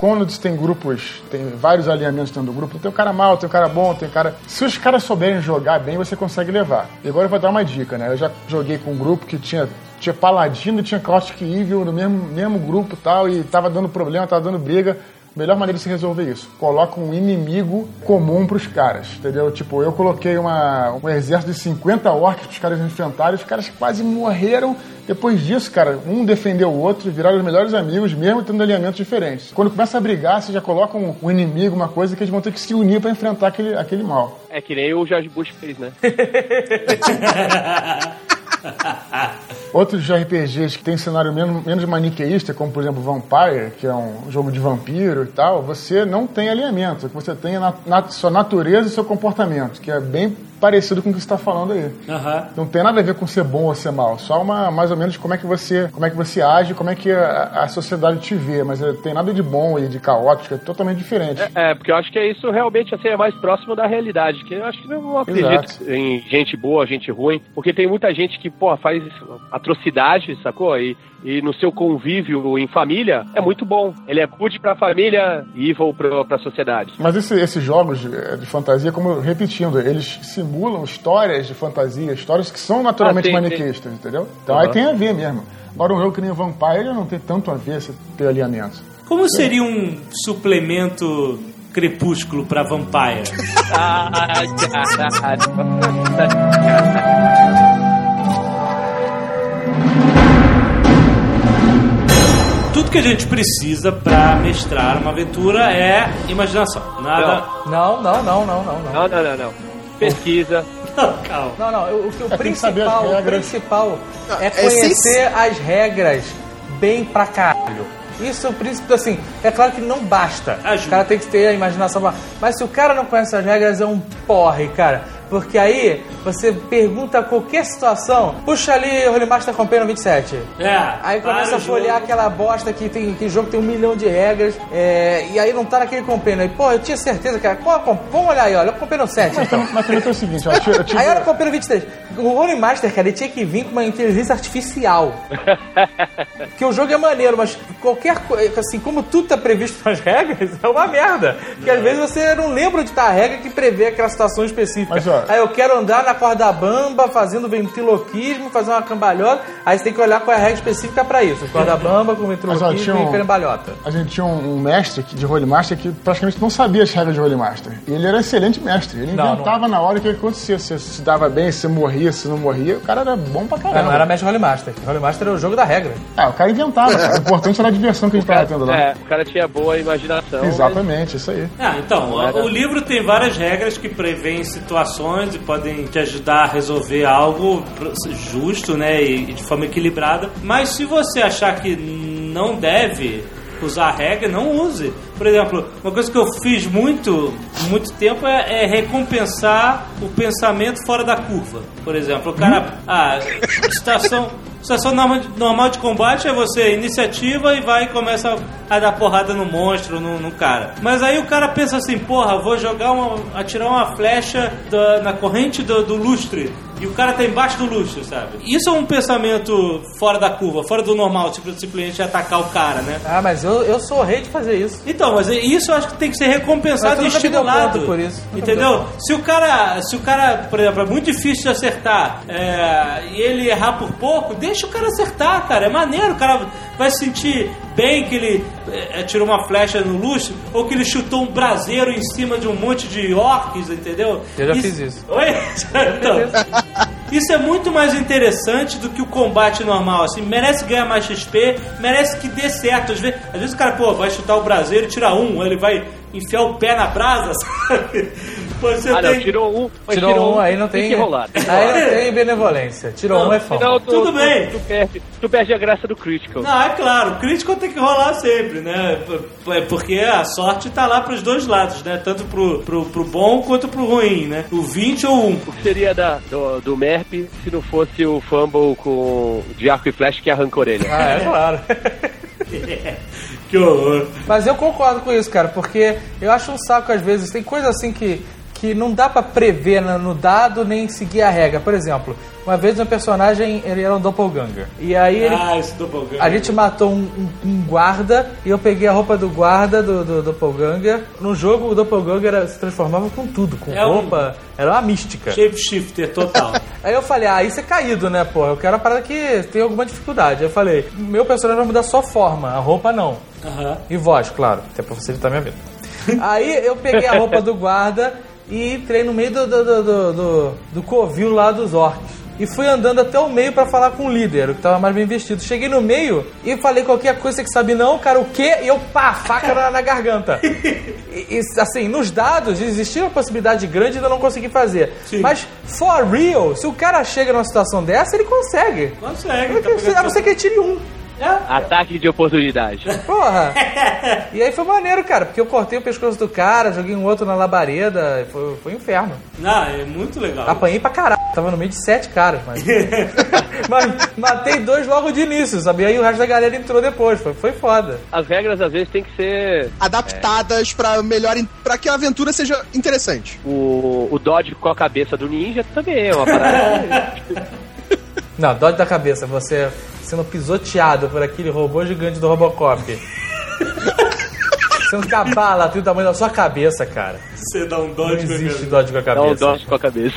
Você tem grupos, tem vários alinhamentos dentro do grupo, tem um cara mal, tem um cara bom, tem um cara. Se os caras souberem jogar bem, você consegue levar. E agora eu vou dar uma dica, né? Eu já joguei com um grupo que tinha, tinha Paladino tinha Caustic Evil no mesmo, mesmo grupo tal, e tava dando problema, tava dando briga. Melhor maneira de se resolver isso, coloca um inimigo comum pros caras, entendeu? Tipo, eu coloquei uma, um exército de 50 orcs pros caras enfrentarem, os caras quase morreram. Depois disso, cara, um defendeu o outro, viraram os melhores amigos, mesmo tendo alinhamentos diferentes. Quando começa a brigar, você já coloca um, um inimigo, uma coisa que eles vão ter que se unir pra enfrentar aquele, aquele mal. É que nem o George Bush fez, né? [laughs] [laughs] Outros RPGs que tem cenário menos, menos maniqueísta, como por exemplo Vampire, que é um jogo de vampiro e tal, você não tem alinhamento. O que você tem é na, na- sua natureza e seu comportamento, que é bem parecido com o que você está falando aí. Aham. Não tem nada a ver com ser bom ou ser mal, só uma mais ou menos como é que você, como é que você age, como é que a, a sociedade te vê, mas é, tem nada de bom e de caótico, é totalmente diferente. É, porque eu acho que é isso realmente assim, é mais próximo da realidade. Que eu acho que não acredito Exato. em gente boa, gente ruim. Porque tem muita gente que, pô, faz atrocidades, sacou? E, e no seu convívio em família é muito bom. Ele é good pra família e evil pra, pra sociedade. Mas esse- esses jogos de, de fantasia, como eu- repetindo, eles simulam histórias de fantasia, histórias que são naturalmente Ah, sim. maniqueístas, entendeu? Então Aham. aí tem a ver mesmo. Agora um jogo que nem o Vampire não tem tanto a ver se ter alinhamento. Como seria um suplemento Crepúsculo pra Vampire. [laughs] Caralho. Tudo que a gente precisa pra mestrar uma aventura é imaginação. Nada. Não, não, não, não, não, não. Não, não, não, não. Pesquisa. [laughs] Não, calma. Não, não, o, o, o principal, o principal é é conhecer as regras bem pra caralho. Isso é o príncipe, assim, é claro que não basta. Ajuda. O cara tem que ter a imaginação. pra- Mas se o cara não conhece as regras, é um porre, cara. Porque aí você pergunta qualquer situação, puxa ali o Holy Master Companion 27. É. Aí começa a folhear aquela bosta que tem que jogo tem um milhão de regras, é, e aí não tá naquele compêndio. Aí, pô, eu tinha certeza, cara. Qual Vamos olhar aí, olha, o compêndio 7, Mas, então. mas também tem o seguinte, ó, eu tive, eu tive- Aí era o Compêndio 23. O Rolling Master, cara, ele tinha que vir com uma inteligência artificial. [laughs] Porque o jogo é maneiro, mas qualquer coisa, assim, como tudo tá previsto nas regras, é uma merda. Porque às vezes você não lembra onde tá a regra que prevê aquela situação específica. Mas, ó- Aí eu quero andar na corda bamba, fazendo ventriloquismo, fazer uma cambalhota. Aí você tem que olhar qual é a regra específica pra isso. Corda bamba com Mas, ventriloquismo um- e cambalhota. a gente tinha um, mestre de Holy Master que praticamente não sabia as regras de Holy Master. E ele era excelente mestre. Ele Não, inventava na hora o que ia acontecer. Se se dava bem, se morria, se não morria. O cara era bom pra caramba. não era Mestre Rolling Master. Rolling Master é o jogo da regra. É, o cara inventava. O importante era a diversão que a gente tava tendo lá. É, o cara tinha boa imaginação. Exatamente, isso aí. Ah, então, o, o livro tem várias regras que prevêem situações e podem te ajudar a resolver algo justo, né, e, de forma equilibrada. Mas se você achar que não deve usar a regra, não use. Por exemplo, uma coisa que eu fiz muito, muito tempo é, é recompensar o pensamento fora da curva. Por exemplo, o cara, ah, situação Situação norma- normal de combate é você iniciativa e vai e começa a dar porrada no monstro, no, no cara. Mas aí o cara pensa assim, porra, vou jogar uma. atirar uma flecha da- na corrente do, do lustre. E o cara tá embaixo do lustre, sabe? Isso é um pensamento fora da curva, fora do normal, tipo, simplesmente atacar o cara, né? Ah, mas eu, eu sou o rei de fazer isso. Então, mas isso eu acho que tem que ser recompensado e estimulado. por isso. Nunca Entendeu? Se o cara, se o cara, por exemplo, é muito difícil de acertar é, e ele errar por pouco, deixa o cara acertar, cara. É maneiro, o cara vai se sentir bem que ele é, atirou uma flecha no lustre ou que ele chutou um braseiro em cima de um monte de orcs, entendeu? Eu já fiz isso. Oi? [laughs] Então, isso é muito mais interessante do que o combate normal. Assim, merece ganhar mais XP, merece que dê certo. Às vezes, às vezes o cara, pô, vai chutar o braseiro e tira um, ele vai enfiar o pé na brasa, [laughs] sabe? Você Ah, não, tem... tirou um. mas Tirou, um, aí não tem. que rolar. tem Aí rolar. não tem benevolência. Tirou Não, um é tu, Tudo tu- bem. Tu, perde, tu perde a graça do Critical. Não, é claro, o crítico tem que rolar sempre, né? P- Porque a sorte tá lá pros dois lados, né? Tanto pro, pro, pro bom quanto pro ruim, né? O 20 ou 1. O que seria da, do, do Merp se não fosse o Fumble com de arco e flecha que arranca a orelha? Ah, é claro. [laughs] Que horror. Mas eu concordo com isso, cara, porque eu acho um saco às vezes. Tem coisa assim que, que não dá pra prever no, dado nem seguir a regra. Por exemplo, uma vez um personagem, ele era um doppelganger. E aí ele, Ah, esse doppelganger. a gente matou um, um- um guarda e eu peguei a roupa do guarda do, do doppelganger. No jogo, o doppelganger era- se transformava com tudo, com É um- roupa. Era uma mística. Shapeshifter total. [laughs] Aí eu falei, ah, isso é caído, né, pô? Eu quero a parada que tem alguma dificuldade. Aí eu falei, meu personagem vai mudar só forma, a roupa não. Aham. E voz, claro, até pra facilitar minha vida. [laughs] Aí eu peguei a roupa do guarda e entrei no meio do, do, do, do, do- covil lá dos orcs. E fui andando até o meio pra falar com o líder, o que tava mais bem vestido. Cheguei no meio e falei qualquer coisa que sabe não, cara, o quê? E eu, pá, faca na, na garganta. [laughs] E, e, assim, nos dados existia uma possibilidade grande de eu não conseguir fazer. Sim. Mas, for real, se o cara chega numa situação dessa, ele consegue. Consegue. Tá a não ser que ele tire um. Ataque de oportunidade. [laughs] Porra! e aí foi maneiro, cara, porque eu cortei o pescoço do cara, joguei um outro na labareda, foi, foi um inferno. Não, é muito legal. Apanhei pra caralho, tava no meio de sete caras, mas. [laughs] mas matei dois logo de início, sabe? E aí o resto da galera entrou depois, foi, foi foda. As regras às vezes tem que ser Adaptadas pra melhor. para que a aventura seja interessante. o, o dodge com a cabeça do ninja também é uma parada. [laughs] Não, dói da cabeça, você sendo pisoteado por aquele robô gigante do Robocop. sendo com a bala tem o tamanho da sua cabeça, cara. Você dá um Não dodge com a existe cabeça. dodge com a Dá um cabeça. dodge com a cabeça.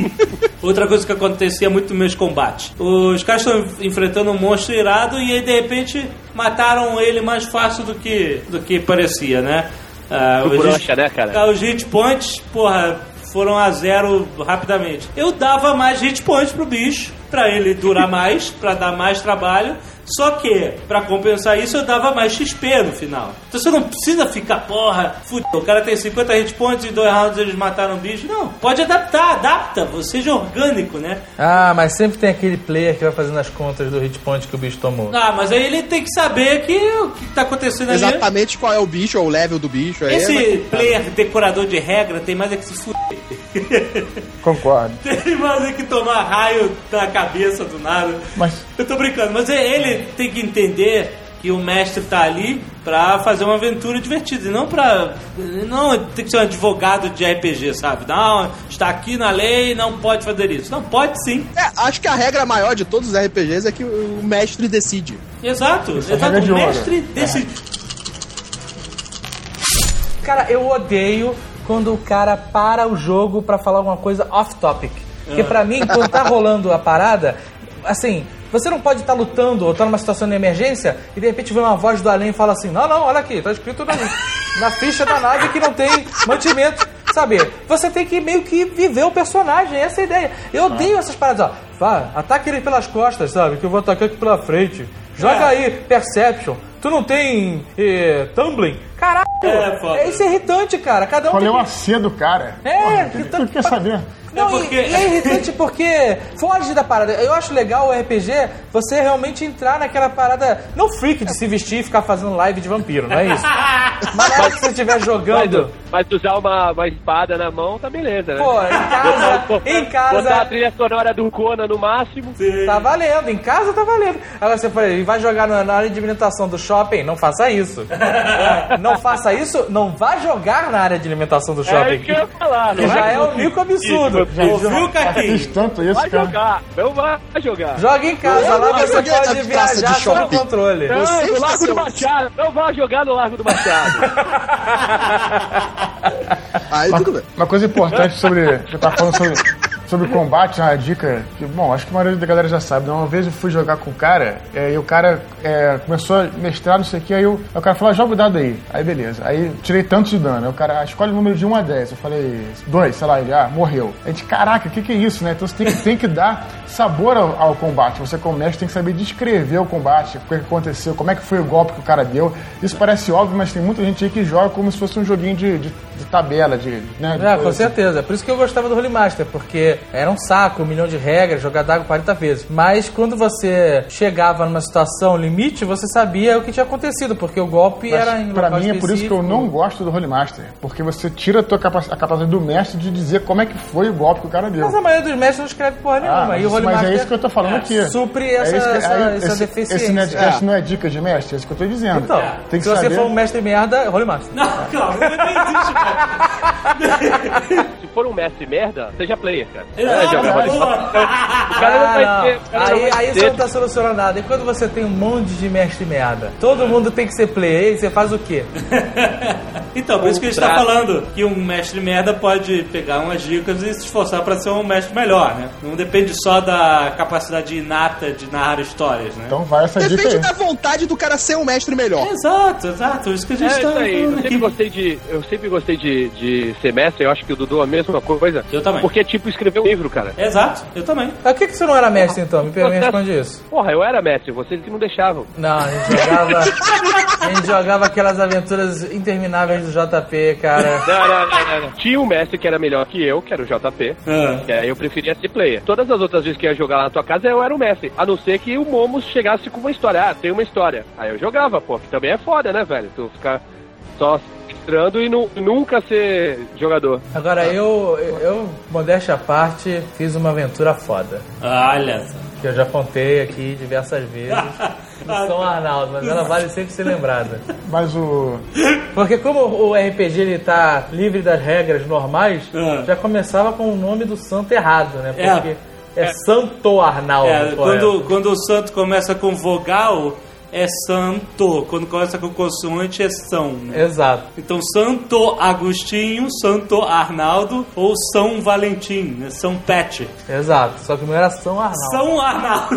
[laughs] Outra coisa que acontecia muito nos meus combates. Os caras estão enfrentando um monstro irado e aí de repente mataram ele mais fácil do que, do que parecia, né? Ah, brocha, hit- né, cara? Ah, Os hit points, porra, foram a zero rapidamente. Eu dava mais hit points pro bicho, pra ele durar mais, pra dar mais trabalho. Só que, pra compensar isso, eu dava mais XP no final. Então você não precisa ficar, porra, fudeu. O cara tem 50 hit points e em dois rounds eles mataram o bicho. Não, pode adaptar, adapta. Seja orgânico, né? Ah, mas sempre tem aquele player que vai fazendo as contas do hit point que o bicho tomou. Ah, mas aí ele tem que saber que o que tá acontecendo ali. Exatamente qual é o bicho, ou o level do bicho. aí é Esse mais- player decorador de regra tem mais é que se fuder. Concordo. [laughs] tem mais é que tomar raio na cabeça do nada. Mas Eu tô brincando, mas é- ele tem que entender que o mestre tá ali pra fazer uma aventura divertida e não pra. Não tem que ser um advogado de RPG, sabe? Não, está aqui na lei não pode fazer isso. Não, pode sim. É, acho que a regra maior de todos os RPGs é que o mestre decide. Exato, é exato. de O mestre decide. Cara, eu odeio quando o cara para o jogo pra falar alguma coisa off-topic. Porque pra mim, quando tá rolando a parada, assim, você não pode estar lutando ou tá numa situação de emergência e de repente vem uma voz do além e fala assim: Não, não, olha aqui, tá escrito na, na ficha da nave que não tem mantimento. Sabe? Você tem que meio que viver o personagem, essa é a ideia. Eu odeio essas paradas, ó. Vá, ataque ele pelas costas, sabe? Que eu vou atacar aqui pela frente. Joga aí, Perception. Tu não tem eh, tumbling? Caralho! É, foda. É, isso é irritante, cara. Cada um é tem o AC do cara? É, Porra, que tu quer saber? Não, É porque- e, e é irritante porque foge da parada. Eu acho legal o RPG você realmente entrar naquela parada. Não freak de se vestir e ficar fazendo live de vampiro, não é isso? [laughs] Mas que você estiver Mas, jogando. mas usar uma, uma espada na mão tá beleza, né? Pô, em casa. em Botar a casa. trilha sonora do Conan no máximo. Tá valendo, em casa tá valendo. Agora você fala, vai jogar na área de alimentação do shopping? Não faça isso. [laughs] É, não faça isso, não vá jogar na área de alimentação do É shopping. isso que eu ia falar, não já é um mico absurdo. Ouviu, Caquinho? tanto isso, Vai cara. jogar, não vai jogar. Joga em casa, Eu lá você pode viajar sob controle. Não, no Largo do Machado. Não vá jogar no Largo do Machado. [laughs] Aí tudo bem. Uma coisa importante sobre. Já tá falando sobre, sobre combate, uma dica que, bom, acho que a maioria da galera já sabe. né? Uma vez eu fui jogar com o cara, é, e o cara é, começou a mestrar, não sei o que, aí, aí o cara falou, ah, joga o dado aí. Aí beleza. Aí tirei tanto de dano. Aí o cara, ah, escolhe o número de 1 a 10. Eu falei, 2, sei lá, ele, ah, morreu. A gente, caraca, o que, que é isso, né? Então você tem que, tem que dar sabor ao, ao combate. Você, como mestre, tem que saber descrever o combate, o que aconteceu, como é que foi o golpe que o cara deu. Isso parece óbvio, mas tem muita gente aí que joga como se fosse um joguinho de, de, de tabela, de. Né, de É, com certeza. Por isso que eu gostava do Holy Master, porque era um saco, um milhão de regras, jogar d'água 40 vezes. Mas quando você chegava numa situação limite, você sabia o que tinha acontecido, porque o golpe Mas, era em pra mim é por isso que eu específico. não gosto do Holy Master. Porque você tira a, tua capa a capacidade do mestre de dizer como é que foi o golpe que o cara deu. Mas a maioria dos mestres não escreve porra nenhuma. Ah, mas, e o Holy mas Master é isso que eu tô falando aqui. supre É essa, isso que- essa, aí, essa esse, deficiência. Esse Nerdcast não é dica de mestre, é isso que eu tô dizendo. Então, tem que se saber. você for um mestre merda, Holy Master. Não, calma, não existe, cara. [laughs] Se for um mestre merda, seja player, cara. Exato, joga Holy boa. Master. O cara não vai o cara [laughs] não Aí, vai aí você não tá solucionando nada. E quando você tem um monte de mestre merda, todo mundo tem que ser player, e você faz o quê? [laughs] Então, por isso que a gente tá falando que um mestre merda pode pegar umas dicas e se esforçar pra ser um mestre melhor, né? Não depende só da capacidade inata de narrar histórias, né? Então vai essa dica Depende aí. da vontade do cara ser um mestre melhor. Exato, exato. Isso que a É gente isso tá aí, eu falando sempre aqui. gostei de. Eu sempre gostei de, de ser mestre, eu acho que o Dudu é a mesma coisa. Eu também. Porque é tipo escrever um livro, cara. Exato, eu também. Mas por que, que você não era mestre então? Me, me responde isso. Porra, eu era mestre, vocês que não deixavam. Não, a gente jogava. A gente jogava aquelas aventuras intermináveis do JP, cara. Não, não, não, não, não. Tinha um mestre que era melhor que eu, que era o JP. Ah. que aí eu preferia ser player. Todas as outras vezes que eu ia jogar lá na tua casa, eu era o mestre. A não ser que o Momos chegasse com uma história. Ah, tem uma história. Aí eu jogava, pô, que também é foda, né, velho? Tu ficar só entrando e nu- nunca ser jogador. Agora eu, eu, modéstia à parte, fiz uma aventura foda. Olha só. Que eu já contei aqui diversas vezes. [laughs] São Arnaldo, mas ela vale sempre ser lembrada. Mas o. Porque como o RPG ele tá livre das regras normais, Ah. já começava com o nome do santo errado, né? É. Porque é, Santo Arnaldo. É, correto. quando, quando o santo começa com vogal, é santo. Quando começa com consoante, é são. Né? Exato. Então, Santo Agostinho, Santo Arnaldo ou São Valentim, né? São Pet. Exato. Só que não era São Arnaldo. São Arnaldo.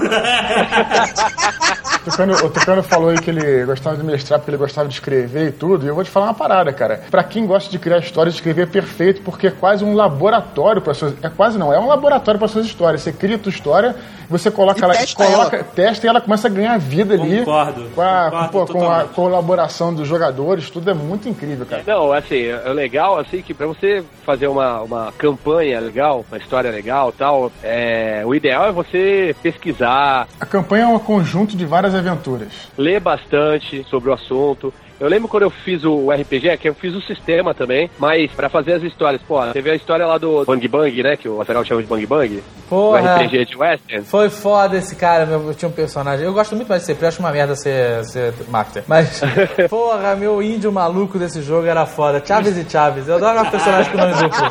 Tucano, [laughs] o Tucano falou aí que ele gostava de mestrar porque ele gostava de escrever e tudo. E eu vou te falar uma parada, cara. Pra quem gosta de criar histórias, escrever é perfeito porque é quase um laboratório para suas. É quase não, é um laboratório para suas histórias. Você cria a tua história, você coloca E ela, testa coloca, ela. testa e ela começa a ganhar vida ali. Concordo, Com a, concordo pô, com a colaboração dos jogadores, tudo é muito incrível, cara. Não, assim, é legal, assim, que pra você fazer uma, uma campanha legal, uma história legal tal, é, o ideal é você pesquisar, A campanha é um conjunto de várias aventuras. ler bastante sobre o assunto. Eu lembro quando eu fiz o RPG, é que eu fiz o sistema também, mas pra fazer as histórias, pô, teve a história lá do Bang Bang, né, que o Azaghal chama de Bang Bang, Porra. o RPG de Western. Foi foda esse cara, meu, eu tinha um personagem. Eu gosto muito mais de ser, eu acho uma merda ser, ser Master. Mas, [laughs] porra, meu índio maluco desse jogo era foda. Chaves e Chaves. Eu adoro personagem com nome duplo.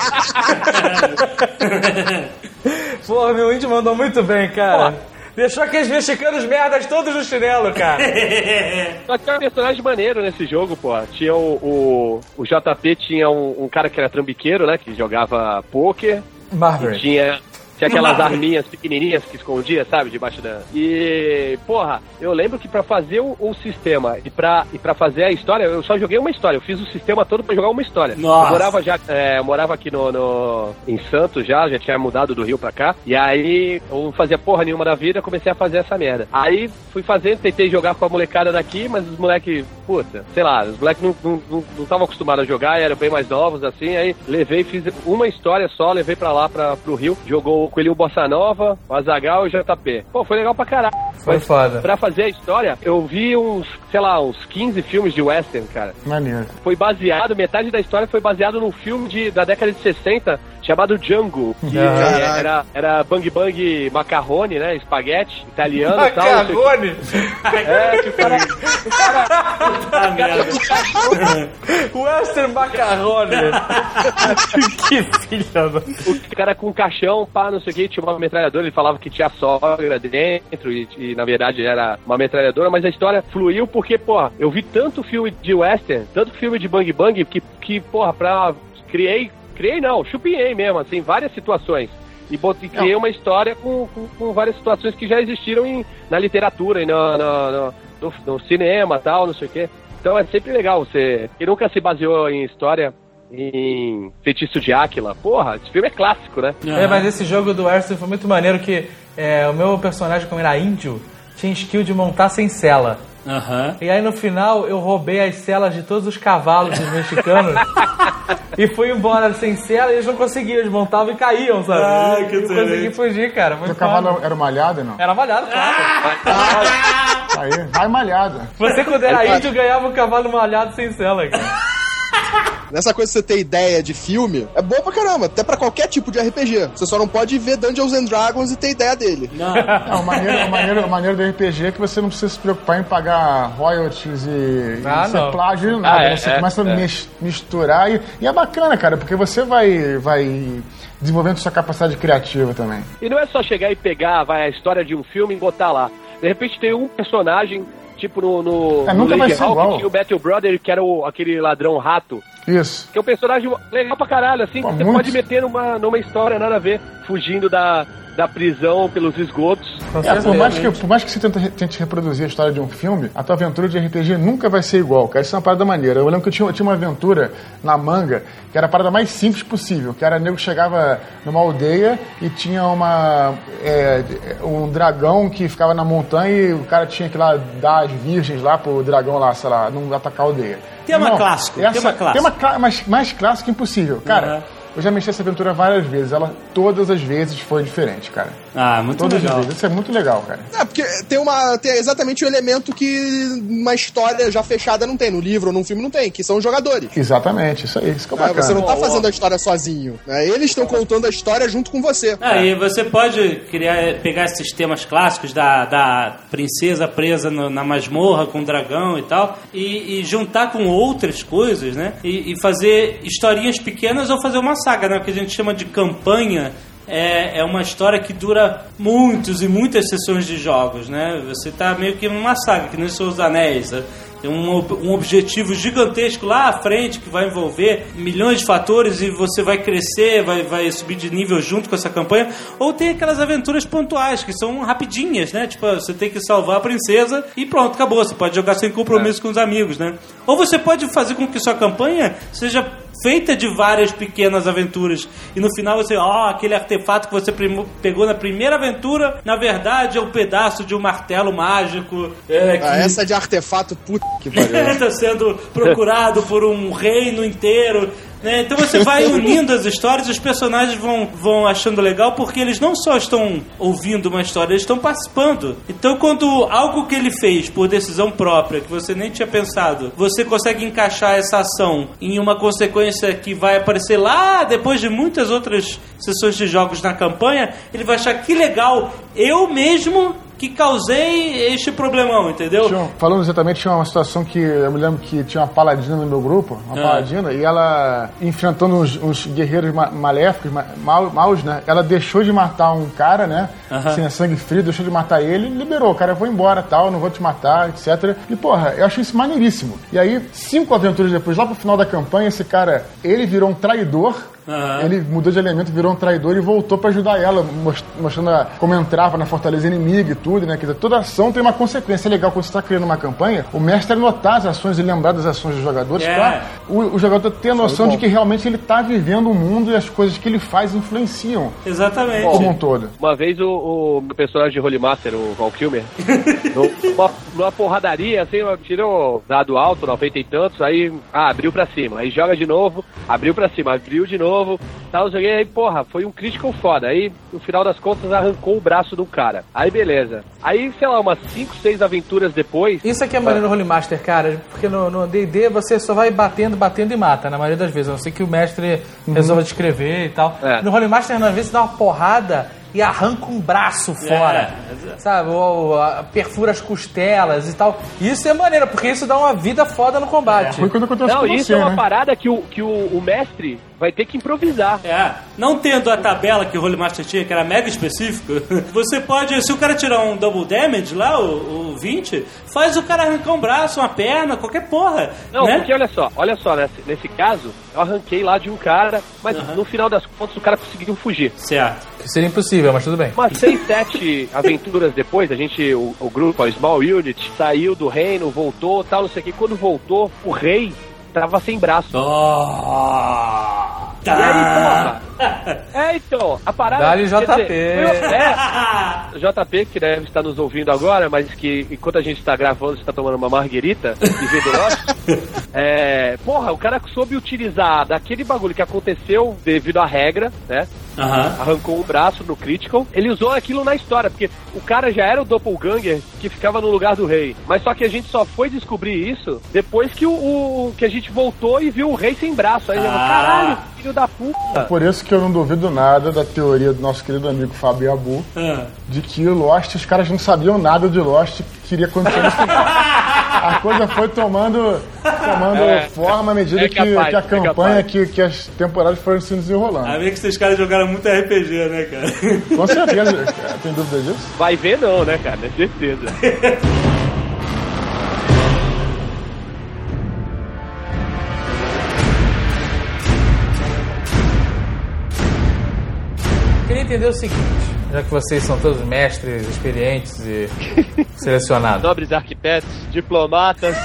[laughs] porra, meu índio mandou muito bem, cara. Deixou aqueles mexicanos merdas todos no chinelo, cara. [laughs] Só tinha um personagem maneiro nesse jogo, pô. Tinha o, o, o JP, tinha um, um cara que era trambiqueiro, né, que jogava pôquer. E Marbury. tinha, tinha aquelas arminhas pequenininhas que escondia, sabe, debaixo da... E, porra, eu lembro que pra fazer o, o sistema e pra, e pra fazer a história, eu só joguei uma história. Eu fiz o sistema todo pra jogar uma história. Nossa. Eu morava já, é, eu morava aqui no, no, em Santos já, já tinha mudado do Rio pra cá. E aí, eu não fazia porra nenhuma da vida, comecei a fazer essa merda. Aí, fui fazendo, tentei jogar com a molecada daqui, mas os moleques, puta, sei lá, os moleques não estavam não, não, estavam acostumados a jogar, eram bem mais novos, assim. Aí, levei, fiz uma história só, levei pra lá, pra, pro Rio. Jogou o Coelhinho Bossa Nova, o Azagal e o JP. Pô, foi legal pra caralho. Foi Mas, foda. Pra fazer a história, eu vi uns, sei lá, uns 15 filmes de western, cara Maneiro. foi baseado, metade da história foi baseado num filme de, da década de 60 chamado Django, que é, era, era Bang Bang Macarrone, né? Espaguete, italiano e tal. Macarrone? É, que o cara, o cara, Ah, merda. [laughs] Western Macarrone. [laughs] que filha da... o cara com um caixão, pá, não sei o que, tinha uma metralhadora, ele falava que tinha sogra dentro e, e, na verdade era uma metralhadora, mas a história fluiu porque, porra, eu vi tanto filme de western, tanto filme de Bang Bang, que, que porra, pra... criei, criei não, chupinhei mesmo, assim, várias situações. E botei, criei uma história com, com, com várias situações que já existiram em, na literatura e no, no, no, no, no cinema tal, não sei o quê. Então é sempre legal você. E nunca se baseou em história em Feitiço de Áquila. Porra, esse filme é clássico, né? É, mas esse jogo do Western foi muito maneiro que é, o meu personagem, como era índio, tinha skill de montar sem cela. Aham. E aí no final eu roubei as celas de todos os cavalos dos mexicanos [laughs] e fui embora sem cela e eles não conseguiam, eles montavam e caíam, sabe? Ah, que não consegui fugir, cara. Foi foda. cavalo era malhado, não? Era malhado, claro. Aí, vai malhado. Você quando era índio ganhava um cavalo malhado sem cela, cara. [laughs] Nessa coisa de você ter ideia de filme, é boa pra caramba, até pra qualquer tipo de RPG. Você só não pode ver Dungeons and Dragons e ter ideia dele. Não. [laughs] Não, maneiro, o maneiro do RPG é que você não precisa se preocupar em pagar royalties e, Ah, e ser plágio nem nada. Ah, é, você é, começa a é. mis- misturar e, e é bacana, cara, porque você vai, vai desenvolvendo sua capacidade criativa também. E não é só chegar e pegar vai, a história de um filme e botar lá. De repente tem um personagem, tipo no, no, É, no Lady Hawk, tinha o Battle Brother, que era o, aquele ladrão rato. Isso. Que é um personagem legal pra caralho, assim, Pô, que você muito. pode meter numa, numa história nada a ver, fugindo da, da prisão pelos esgotos. Com É, por mais, que, por mais que você tente, tente reproduzir a história de um filme, a tua aventura de RPG nunca vai ser igual, cara. Isso é uma parada maneira. Eu lembro que eu tinha, eu tinha uma aventura na manga que era a parada mais simples possível, que era nego que chegava numa aldeia e tinha uma é, um dragão que ficava na montanha e o cara tinha que lá dar as virgens lá pro dragão lá, sei lá, não atacar a aldeia. Tema clássico, tema clássico. Tema clá- mais, mais clássico impossível. Cara, Aham. Eu já mexi essa aventura várias vezes. Ela todas as vezes foi diferente, cara. Ah, muito Todas legal. Isso é muito legal, cara. É, porque tem, uma, tem exatamente o elemento que uma história já fechada não tem, no livro ou num filme não tem, que são os jogadores. Exatamente, isso aí, isso que é bacana. Você não tá fazendo a história sozinho. né? Eles estão contando a história junto com você. Ah, e você pode criar, pegar esses temas clássicos da, da princesa presa no- na masmorra com o dragão e tal, e, e juntar com outras coisas, né? E, e fazer historinhas pequenas ou fazer uma saga, né? O que a gente chama de campanha. É, é uma história que dura muitos e muitas sessões de jogos, né? Você tá meio que numa saga, que nem os seus anéis. né? Tem um, um objetivo gigantesco lá à frente que vai envolver milhões de fatores e você vai crescer, vai, vai subir de nível junto com essa campanha. Ou tem aquelas aventuras pontuais que são rapidinhas, né? Tipo, você tem que salvar a princesa e pronto, acabou. Você pode jogar sem compromisso com os amigos, né? Ou você pode fazer com que sua campanha seja feita de várias pequenas aventuras e no final você, ó, aquele artefato que você pegou na primeira aventura, na verdade é um pedaço de um martelo mágico é, que Ah, essa de artefato, puta que pariu. está [laughs] sendo procurado por um reino inteiro. Né? Então você vai unindo as histórias os personagens vão, vão achando legal porque eles não só estão ouvindo uma história, eles estão participando. Então quando algo que ele fez por decisão própria, que você nem tinha pensado, você consegue encaixar essa ação em uma consequência que vai aparecer lá depois de muitas outras sessões de jogos na campanha, ele vai achar que legal, eu mesmo que causei este problemão, entendeu? Tinha falando exatamente, tinha uma situação que eu me lembro que tinha uma paladina no meu grupo, uma Ah. paladina, e ela, enfrentando uns, uns guerreiros ma- maléficos, ma- mal, maus, né? Ela deixou de matar um cara, né? Aham. Assim, a sangue frio, deixou de matar ele e liberou. O cara, eu vou embora, tal, não vou te matar, etc. E, porra, eu achei isso maneiríssimo. E aí, cinco aventuras depois, lá pro final da campanha, esse cara, ele virou um traidor. Aham. Ele mudou de elemento, virou um traidor e voltou pra ajudar ela, mos- mostrando a- como entrava na fortaleza inimiga e tudo, né? Quer dizer, toda ação tem uma consequência. É legal quando você está criando uma campanha, o mestre anotar as ações e lembrar das ações dos jogadores É. pra o, o jogador ter a noção de que realmente ele tá vivendo o mundo e as coisas que ele faz influenciam Exatamente. como um todo. Uma vez o, o meu personagem de Holy Master, o Val Kilmer, [laughs] numa, numa porradaria, assim, tirou dado alto, 90 e tantos, aí ah, abriu pra cima. Aí joga de novo, abriu pra cima, abriu de novo, tal, joguei, aí, porra, foi um critical foda. Aí, no final das contas, arrancou o braço do cara. Aí, beleza. Aí, sei lá, umas 5, 6 aventuras depois. Isso aqui é maneiro no Holy Master, cara, porque no no D&D você só vai batendo, batendo e mata, na maioria das vezes. A não ser que o mestre resolva descrever e tal. É. No Holy Master, às vezes, dá uma porrada e arranca um braço fora. Sabe? Ou, a- perfura as costelas e tal. Isso é maneiro, porque isso dá uma vida foda no combate. Foi quando aconteceu Não, com isso você, é uma né? parada que, o, que o, o mestre vai ter que improvisar. É, não tendo a tabela que o Holy Master tinha, que era mega específico, [laughs] você pode, se o cara tirar um double damage lá, o, o 20, faz o cara arrancar um braço, uma perna, qualquer porra. Não, né? porque olha só, olha só, nesse, nesse caso, eu arranquei lá de um cara, mas no final das contas o cara conseguiu fugir. Certo. Que seria impossível, mas tudo bem. Umas seis, sete [laughs] aventuras depois, a gente, o, o grupo, a Small Unit, saiu do reino, voltou, tal, não sei o que. Quando voltou, o rei tava sem braço. Oh, E aí, porra? [laughs] É, então, a parada... Dá-lhe JP. dizer, é, [laughs] JP, que deve estar nos ouvindo agora, mas que enquanto a gente está gravando, está tomando uma marguerita e vendo [laughs] é, porra, o cara soube utilizar daquele bagulho que aconteceu devido à regra, né? Aham. Arrancou um braço no Critical. Ele usou aquilo na história, porque o cara já era o Doppelganger que ficava no lugar do rei. Mas só que a gente só foi descobrir isso depois que o, o- que a gente voltou e viu o rei sem braço. Aí ele falou, Ah. caralho, filho da puta. Por isso que eu não duvido nada da teoria do nosso querido amigo Fábio Abu, Ah. de que Lost, os caras não sabiam nada de Lost que iria acontecer no final. A coisa foi tomando, tomando É, forma à medida é que, capaz, que a é campanha, capaz. que, que as temporadas foram se desenrolando. A ver que esses caras jogaram muito RPG, né, cara? Com certeza, [laughs] tem dúvida disso? Vai ver não, né, cara? É certeza. [laughs] entender o seguinte, já que vocês são todos mestres, experientes e [laughs] selecionados. Nobres arquitetos, diplomatas.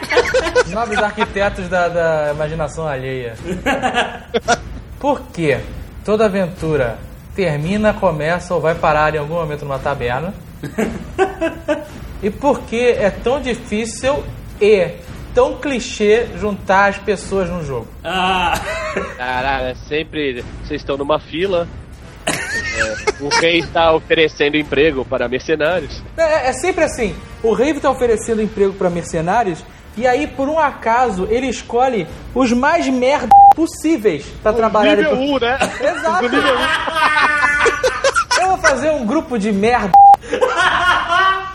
[laughs] Nobres arquitetos da, da imaginação alheia. [laughs] Por que toda aventura termina, começa ou vai parar em algum momento numa taberna? E por que é tão difícil e tão clichê juntar as pessoas no jogo? Ah, Caralho, é sempre. Vocês estão numa fila. É, o rei está oferecendo emprego para mercenários. É, é sempre assim. O rei está oferecendo emprego para mercenários e aí, por um acaso, ele escolhe os mais merda possíveis para trabalhar. Nível 1, né? Exato. Nível 1. Eu vou fazer um grupo de merda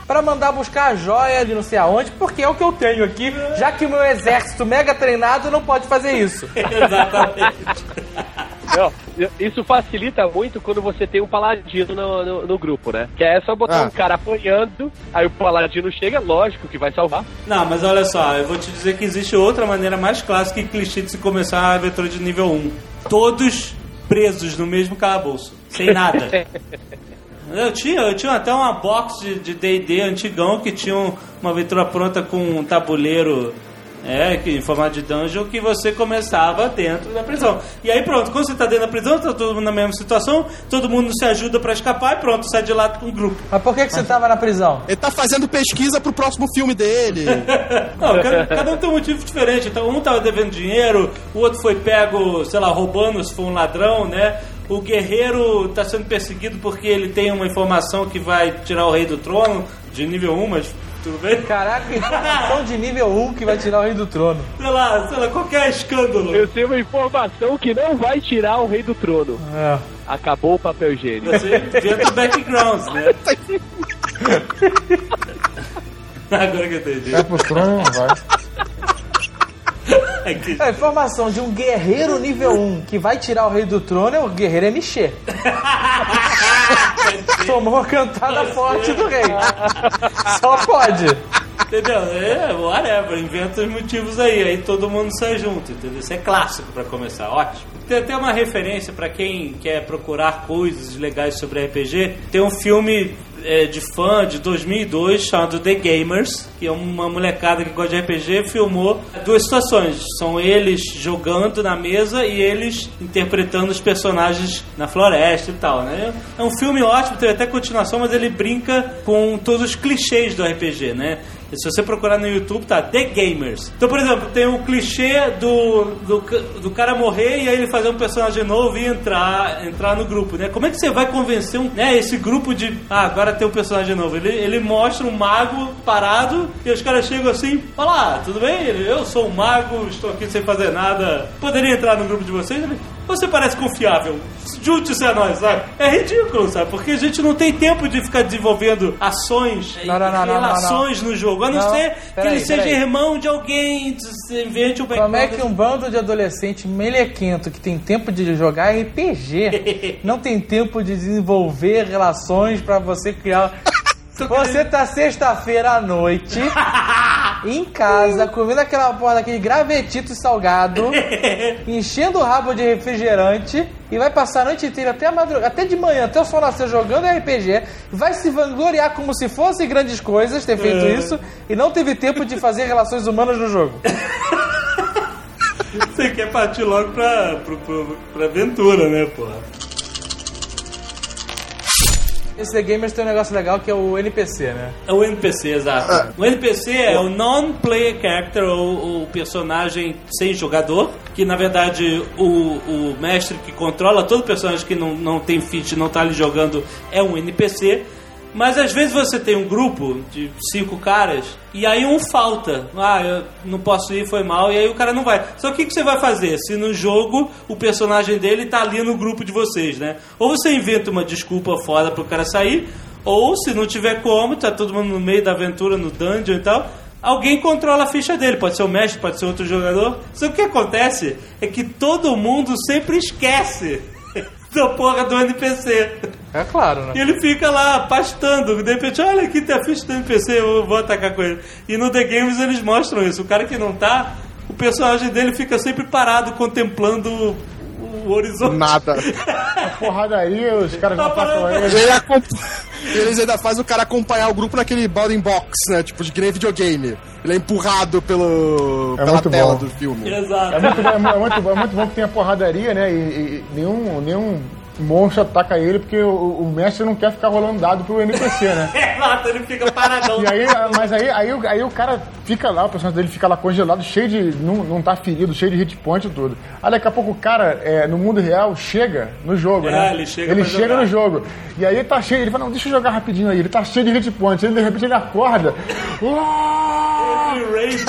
pra mandar buscar a joia de não sei aonde, porque é o que eu tenho aqui, já que o meu exército mega treinado não pode fazer isso. [laughs] exatamente. Não, isso facilita muito quando você tem um paladino no, no, no grupo, né? Que é só botar Ah. um cara apanhando, aí o paladino chega, lógico que vai salvar. Não, mas olha só, eu vou te dizer que existe outra maneira mais clássica e clichê de se começar a aventura de nível 1. Todos presos no mesmo calabouço, sem nada. [laughs] Eu tinha, eu tinha até uma box de D&D antigão que tinha um- uma aventura pronta com um tabuleiro é, que, em formato de dungeon que você começava dentro da prisão. E aí pronto, quando você tá dentro da prisão, tá todo mundo na mesma situação, todo mundo se ajuda pra escapar e pronto, sai de lá com um grupo. Mas por que, que você tava na prisão? Ele tá fazendo pesquisa pro próximo filme dele. [laughs] Não, cada, cada um tem um motivo diferente. Então, um tava devendo dinheiro, o outro foi pego, sei lá, roubando se for um ladrão, né? O guerreiro tá sendo perseguido porque ele tem uma informação que vai tirar o rei do trono, de nível 1, mas tudo bem? Caraca, informação de nível 1 que vai tirar o rei do trono. Sei lá, sei lá, qualquer escândalo. Eu tenho uma informação que não vai tirar o rei do trono. É. Acabou o papel higiênico. Você inventa o background, né? [laughs] Agora que eu entendi. Vai pro trono, não vai. Aqui. [laughs] A informação de um guerreiro nível 1 que vai tirar o rei do trono é o guerreiro MX. [laughs] Tomou a cantada forte do rei. Só pode. Entendeu? É, whatever, inventa os motivos aí, aí todo mundo sai junto, entendeu? Isso é clássico pra começar, ótimo. Tem até uma referência pra quem quer procurar coisas legais sobre RPG. Tem um filme é, de fã de 2002 chamado The Gamers, que é uma molecada que gosta de RPG, filmou duas situações. São eles jogando na mesa e eles interpretando os personagens na floresta e tal, né? É um filme ótimo, tem até continuação, mas ele brinca com todos os clichês do RPG, né? Se você procurar no YouTube, tá The Gamers. Então, por exemplo, tem o clichê do, do, do cara morrer e aí ele fazer um personagem novo e entrar, entrar no grupo, né? Como é que você vai convencer um, né, esse grupo de. Ah, agora tem um personagem novo. Ele, ele mostra um mago parado e os caras chegam assim: Olá, tudo bem? Eu sou um mago, estou aqui sem fazer nada. Poderia entrar no grupo de vocês? Ele, você parece confiável. Junte-se a nós, sabe? É ridículo, sabe? Porque a gente não tem tempo de ficar desenvolvendo ações e Não, não, não, relações no jogo. A não, ser que ele seja irmão de alguém, invente um Como é que um bando de adolescente melequento que tem tempo de jogar RPG [laughs] não tem tempo de desenvolver relações pra você criar. [laughs] Você tá sexta-feira à noite [laughs] em casa, comendo aquela porra daquele gravetito salgado, [laughs] enchendo o rabo de refrigerante e vai passar a noite inteira até, a madrugada, até de manhã, até o sol nascer jogando RPG, vai se vangloriar como se fosse grandes coisas ter feito isso e não teve tempo de fazer relações humanas no jogo. [laughs] Você quer partir logo pra, pro, pro, pra aventura, né, porra? Esse The Gamers tem um negócio legal que é o NPC, né? É o NPC, exato. O NPC é o non-player character, ou o personagem sem jogador, que na verdade o, o mestre que controla todo personagem que não, não tem feat, não tá ali jogando, é um NPC. Mas às vezes você tem um grupo de cinco caras e aí um falta. Ah, eu não posso ir, foi mal, e aí o cara não vai. Só que o que você vai fazer? Se no jogo o personagem dele tá ali no grupo de vocês, né? Ou você inventa uma desculpa foda pro cara sair, ou se não tiver como, tá todo mundo no meio da aventura, no dungeon e tal, alguém controla a ficha dele. Pode ser o mestre, pode ser outro jogador. Só que o que acontece é que todo mundo sempre esquece da porra do NPC. É claro, né? E ele fica lá pastando. De repente, olha aqui tem a ficha do NPC, eu vou atacar com ele. E no The Games eles mostram isso. O cara que não tá, o personagem dele fica sempre parado contemplando o, horizonte. Nada. [laughs] Porradaria, os caras Tá não passam ele. Ele acompa- Eles ainda fazem o cara acompanhar o grupo naquele bounding box, né? Tipo, de que nem videogame. Ele é empurrado pelo, É pela muito tela bom. do filme. Exato. É muito, bom, é mu- é muito bom, é muito bom que tem a porradaria, né? E, e nenhum, nenhum monstro ataca ele porque o, o mestre não quer ficar rolando dado pro NPC, né? [laughs] Exato, ele fica paradão. E aí, mas aí, aí, o- aí o cara fica lá, o personagem dele fica lá congelado, cheio de. Não, não tá ferido, cheio de hit point e tudo. Aí daqui a pouco o cara, é, no mundo real, chega no jogo, É, né? ele chega Ele chega jogar. no jogo. E aí tá cheio, ele fala, não, deixa eu jogar rapidinho aí. Ele tá cheio de hit point. Aí de repente ele acorda.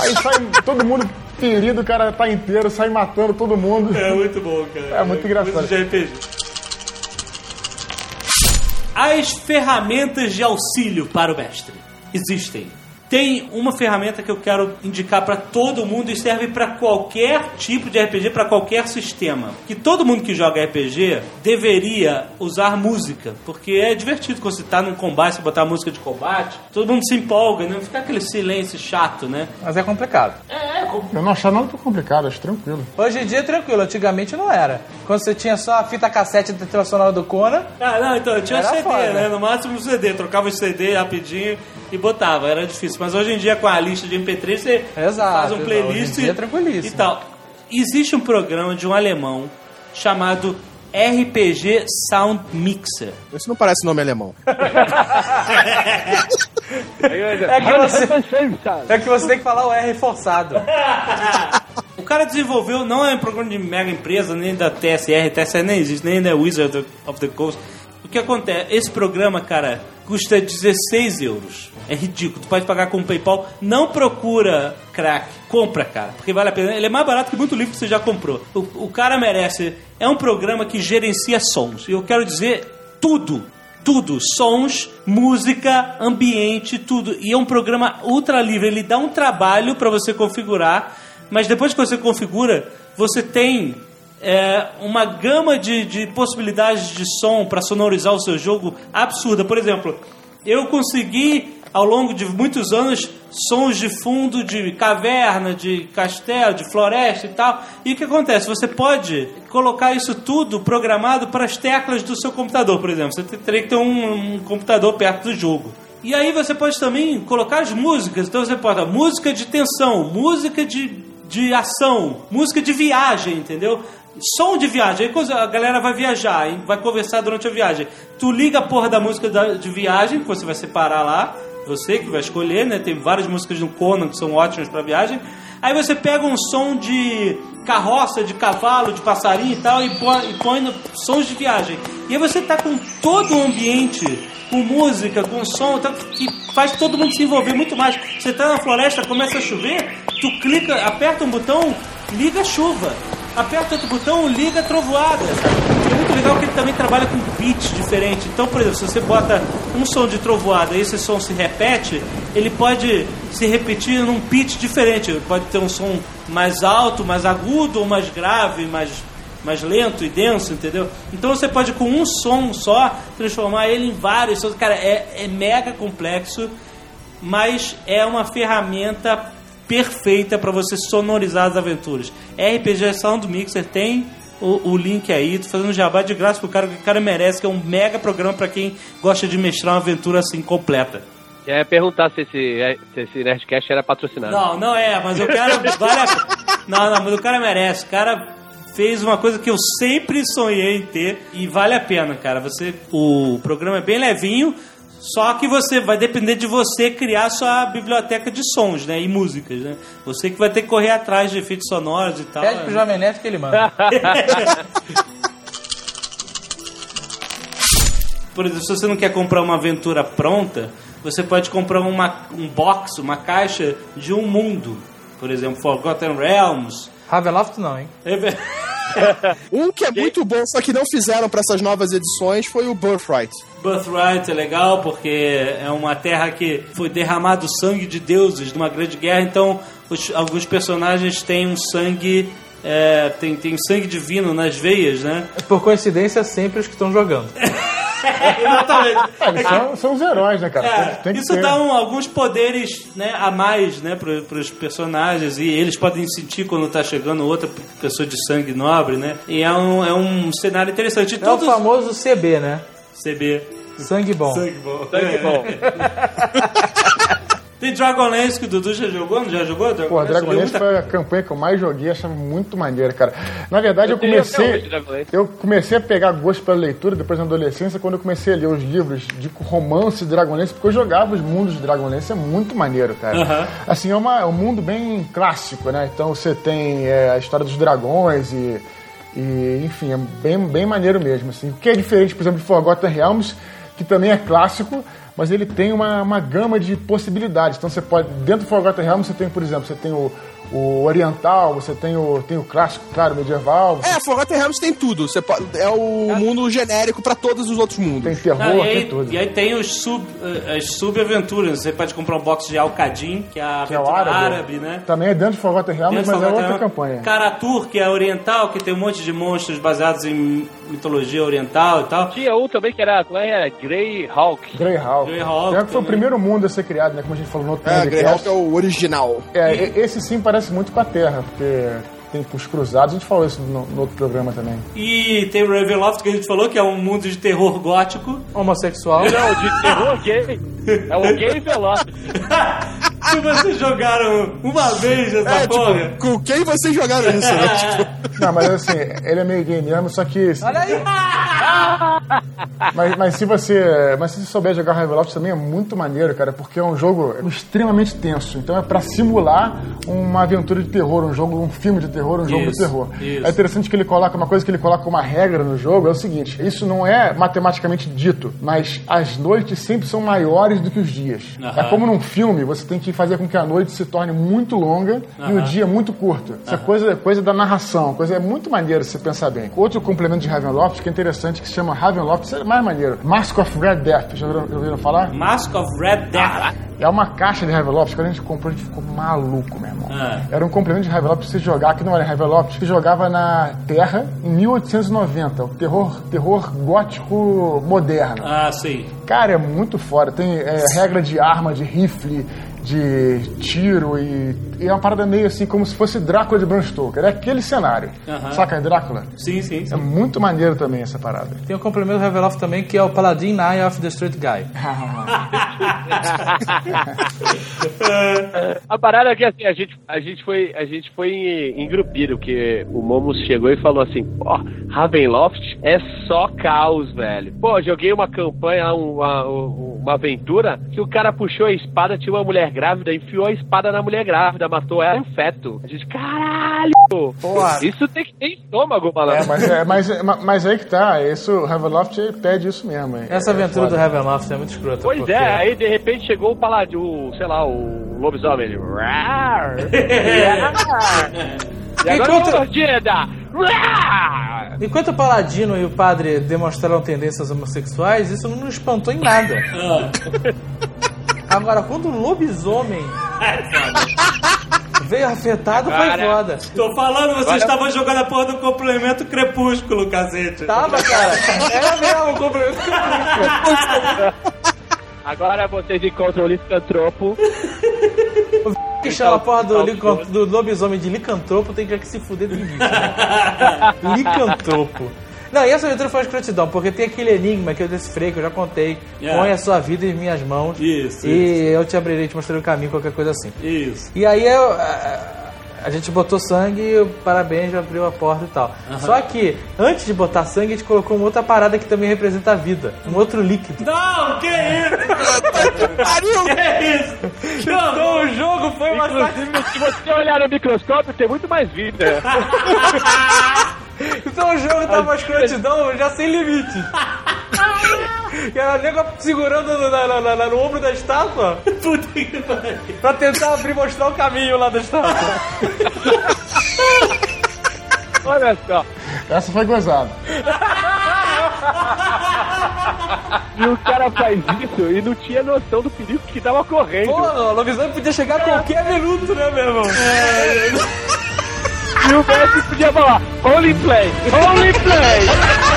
Aí sai todo mundo ferido, o cara tá inteiro, sai matando todo mundo. É muito bom, cara. É muito engraçado. Coisa de RPG. As ferramentas de auxílio para o mestre existem. tem uma ferramenta que eu quero indicar para todo mundo e serve para qualquer tipo de RPG, para qualquer sistema. Que todo mundo que joga RPG deveria usar música, porque é divertido quando você tá num combate, você botar música de combate, todo mundo se empolga, não fica aquele silêncio chato, né? Mas é complicado. Eu não achava nada tão complicado, acho tranquilo. Hoje em dia é tranquilo, antigamente não era. Quando você tinha só a fita cassete da sonora do Conan, Ah, não, então, tinha Era CD, foda. né? No máximo um CD, trocava o CD rapidinho e botava, era difícil. Mas hoje em dia, com a lista de MP3, você Exato, faz um playlist Hoje em dia é e- tranquilíssimo. e tal. Existe um programa de um alemão chamado RPG Sound Mixer. Isso não parece nome alemão. [laughs] é que, você, é que você tem que falar o R forçado. O cara desenvolveu, não é um programa de mega empresa, nem da TSR, TSR nem existe, nem da Wizard of the Coast. O que acontece? Esse programa, cara, custa 16 euros. É ridículo. Tu pode pagar com o PayPal. Não procura crack. Compra, cara. Porque vale a pena. Ele é mais barato que muito livro que você já comprou. O, o cara merece. É um programa que gerencia sons. E eu quero dizer tudo. Tudo. Sons, música, ambiente, tudo. E é um programa ultra livre. Ele dá um trabalho para você configurar. Mas depois que você configura, você tem é, uma gama de, de possibilidades de som para sonorizar o seu jogo absurda. Por exemplo, eu consegui ao longo de muitos anos sons de fundo de caverna, de castelo, de floresta e tal. E o que acontece? Você pode colocar isso tudo programado para as teclas do seu computador, por exemplo. Você teria que ter um, um computador perto do jogo. E aí você pode também colocar as músicas. Então você pode música de tensão, música de, de ação, música de viagem, entendeu? Som de viagem. Aí a galera vai viajar, hein? vai conversar durante a viagem. Tu liga a porra da música de viagem, que você vai separar lá. Você que vai escolher, né? Tem várias músicas no Conan que são ótimas pra viagem. Aí você pega um som de carroça, de cavalo, de passarinho e tal, e põe, e põe sons de viagem. E aí você tá com todo o ambiente, com música, com som, então, que faz todo mundo se envolver muito mais. Você tá na floresta, começa a chover, tu clica, aperta um botão, liga a chuva. Aperta outro botão, liga a trovoada. Muito legal que ele também trabalha com beats diferentes. Então, por exemplo, se você bota um som de trovoada e esse som se repete, ele pode se repetir num pitch diferente. Ele pode ter um som mais alto, mais agudo, ou mais grave, mais, mais lento e denso, entendeu? Então você pode, com um som só, transformar ele em vários sons. Cara, é, é mega complexo, mas é uma ferramenta perfeita para você sonorizar as aventuras. RPG Sound Mixer tem o, o link aí, tô fazendo jabá de graça pro cara, que o cara merece, que é um mega programa para quem gosta de mestrar uma aventura assim completa. Ia perguntar se esse, se esse Nerdcast era patrocinado. Não, não é, mas o cara [laughs] vale a... Não, não, mas o cara merece. O cara fez uma coisa que eu sempre sonhei em ter e vale a pena, cara. Você, o programa é bem levinho, só que você vai depender de você criar sua biblioteca de sons, né, e músicas, né? Você que vai ter que correr atrás de efeitos sonoros e tal. Pede pro Jovem Nerd que ele manda. [laughs] Por exemplo, se você não quer comprar uma aventura pronta, você pode comprar uma, um box, uma caixa de um mundo. Por exemplo, Forgotten Realms. Ravenloft não, hein? [laughs] [laughs] Um que é muito bom, só que não fizeram pra essas novas edições, foi o Birthright. Birthright é legal porque é uma terra que foi derramado sangue de deuses numa grande guerra, então os- alguns personagens têm um sangue. É, tem, tem sangue divino nas veias, né? Por coincidência, sempre os que estão jogando. [laughs] [laughs] Exatamente. Eles são, são os heróis, né, cara? É, Tem- tem isso ter. dá um- alguns poderes né, a mais né, para os personagens e eles podem sentir quando tá chegando outra pessoa de sangue nobre, né? E é um, é um cenário interessante. E É o todos famoso CB, né? CB. Sangue bom. Sangue bom. Sangue bom. [laughs] Tem Dragonlance que o Dudu já jogou? Não já jogou? Pô, Dragonlance foi a campanha que eu mais joguei, achava muito maneira, cara. Na verdade, eu, Eu comecei. Eu comecei a pegar gosto pela leitura depois na adolescência, quando eu comecei a ler os livros de romance de Dragonlance, porque eu jogava os mundos de Dragonlance, é muito maneiro, cara. Aham. Assim, é, uma- é um mundo bem clássico, né? Então você tem é, a história dos dragões e. e, enfim, é bem, bem maneiro mesmo. Assim. O que é diferente, por exemplo, de Forgotten Realms, que também é clássico, mas ele tem uma, uma gama de possibilidades. Então você pode, dentro do Forgotten Realms, você tem, por exemplo, você tem o, o oriental, você tem o, tem o clássico, claro, medieval, você É, Forgotten Realms tem tudo. Você pode, é o mundo genérico pra todos os outros mundos. tem terror, Não, e, tem aí, tudo. e aí tem os sub, eh, as sub-aventuras. Você pode comprar um box de Alcadim, que é a Que é o árabe. árabe, né? Também é dentro de Forgotten Realms, Dentro mas de é Forgotten outra Realms. campanha. Karatur, que é oriental, que tem um monte de monstros baseados em mitologia oriental e tal. Tinha um também que era, como é que era? Greyhawk. Greyhawk. Greyhawk Greyhawk foi o primeiro mundo a ser criado, né? Como a gente falou no outro É. Greyhawk é o original. É, e- esse sim parece muito com a Terra, porque tem os cruzados, a gente falou isso no, no outro programa também. E tem o Ravenloft, que a gente falou, que é um mundo de terror gótico. Homossexual. Não, de terror gay. É o gay veloz. [laughs] Se [laughs] vocês jogaram uma vez essa É, porra. tipo, com quem vocês jogaram isso, né? [laughs] Tipo, Não, mas assim, ele é meio gay mesmo, só que. Olha aí. Mas, mas se você. Mas se você souber jogar Ravenloft também é muito maneiro, cara, porque é um jogo extremamente tenso. Então é pra simular uma aventura de terror, um jogo, um filme de terror, um jogo de Isso, terror. isso. É interessante que ele coloca uma coisa que ele coloca como uma regra no jogo, é o seguinte: isso não é matematicamente dito, mas as noites sempre são maiores do que os dias. Aham. É como num filme, você tem que fazer com que a noite se torne muito longa e o dia muito curto. Isso é coisa, coisa da narração, coisa é muito maneiro se você pensar bem. Outro complemento de Ravenloft que é interessante, que se chama Ravenloft, é mais maneiro. Mask of Red Death, já ouviram, já ouviram falar? Mask of Red Death. É uma caixa de Ravenloft, quando a gente comprou, a gente ficou maluco, meu irmão. Ah. Era um complemento de Ravenloft pra você jogar, que não era Ravenloft, que jogava na Terra em 1890, o terror, terror gótico moderno. Ah, sim. Cara, é muito foda. Tem é, regra de arma, de rifle, de tiro e, e é uma parada meio assim como se fosse Drácula de Bram Stoker. É aquele cenário. Saca, Drácula? Sim, sim, sim. É muito maneiro também essa parada. Tem o complemento Reveloff também, que é o Paladin Eye of the Street Guy. [laughs] A parada é que assim, a gente, a gente foi, a gente foi em, em Grupiro, que o Momos chegou e falou assim, ó, Ravenloft é só caos, velho. Pô, joguei uma campanha, uma, uma aventura, que o cara puxou a espada, tinha uma mulher grávida, enfiou a espada na mulher grávida, matou ela e um feto. A gente, caralho! Isso tem que ter estômago, É, malandro. mas, é, mas, mas aí que tá. Isso, o Ravenloft pede isso mesmo. hein? Essa É aventura foda. do Ravenloft é muito escrota. Pois porque- é, aí de repente chegou o paladino, o, sei lá, o lobisomem. ele. [laughs] E agora mordida. Rar. Enquanto o Paladino e o padre demonstraram tendências homossexuais, isso não nos espantou em nada. Agora, quando o lobisomem veio afetado, foi foda. Tô falando, vocês estavam jogando a porra do complemento crepúsculo, cacete. Tava, cara. Era mesmo o complemento. Agora vocês encontram o licantropo. [laughs] que chama a porra do, lican- do lobisomem de licantropo tem que se fuder do bicho. Né? [laughs] licantropo. Não, e essa aventura foi uma escrotidão, porque tem aquele enigma que eu decifrei, que eu já contei. Yeah. Põe a sua vida em minhas mãos. Isso, E eu te abrirei, te mostrarei o caminho, qualquer coisa assim. Isso. E aí eu, a, a gente botou sangue e o parabéns abriu a porta e tal. Só que, antes de botar sangue, a gente colocou uma outra parada que também representa a vida. Um outro líquido. Não, que isso? Pariu! Que isso? Que horror. Então o jogo foi uma Inclusive, se você olhar no microscópio, tem muito mais vida. [laughs] Então o jogo tava uma escrotidão já sem limite. [laughs] E era nego segurando no, na- na- na- no ombro da estátua Puta que pariu. pra tentar abrir mostrar o caminho lá da estátua. [laughs] Olha só. Essa foi gozada. E o cara faz isso e não tinha noção do perigo que tava correndo. Pô, o lobisomem podia chegar a qualquer minuto, né, meu irmão? E o Messi podia falar, Holy Play, Holy Play.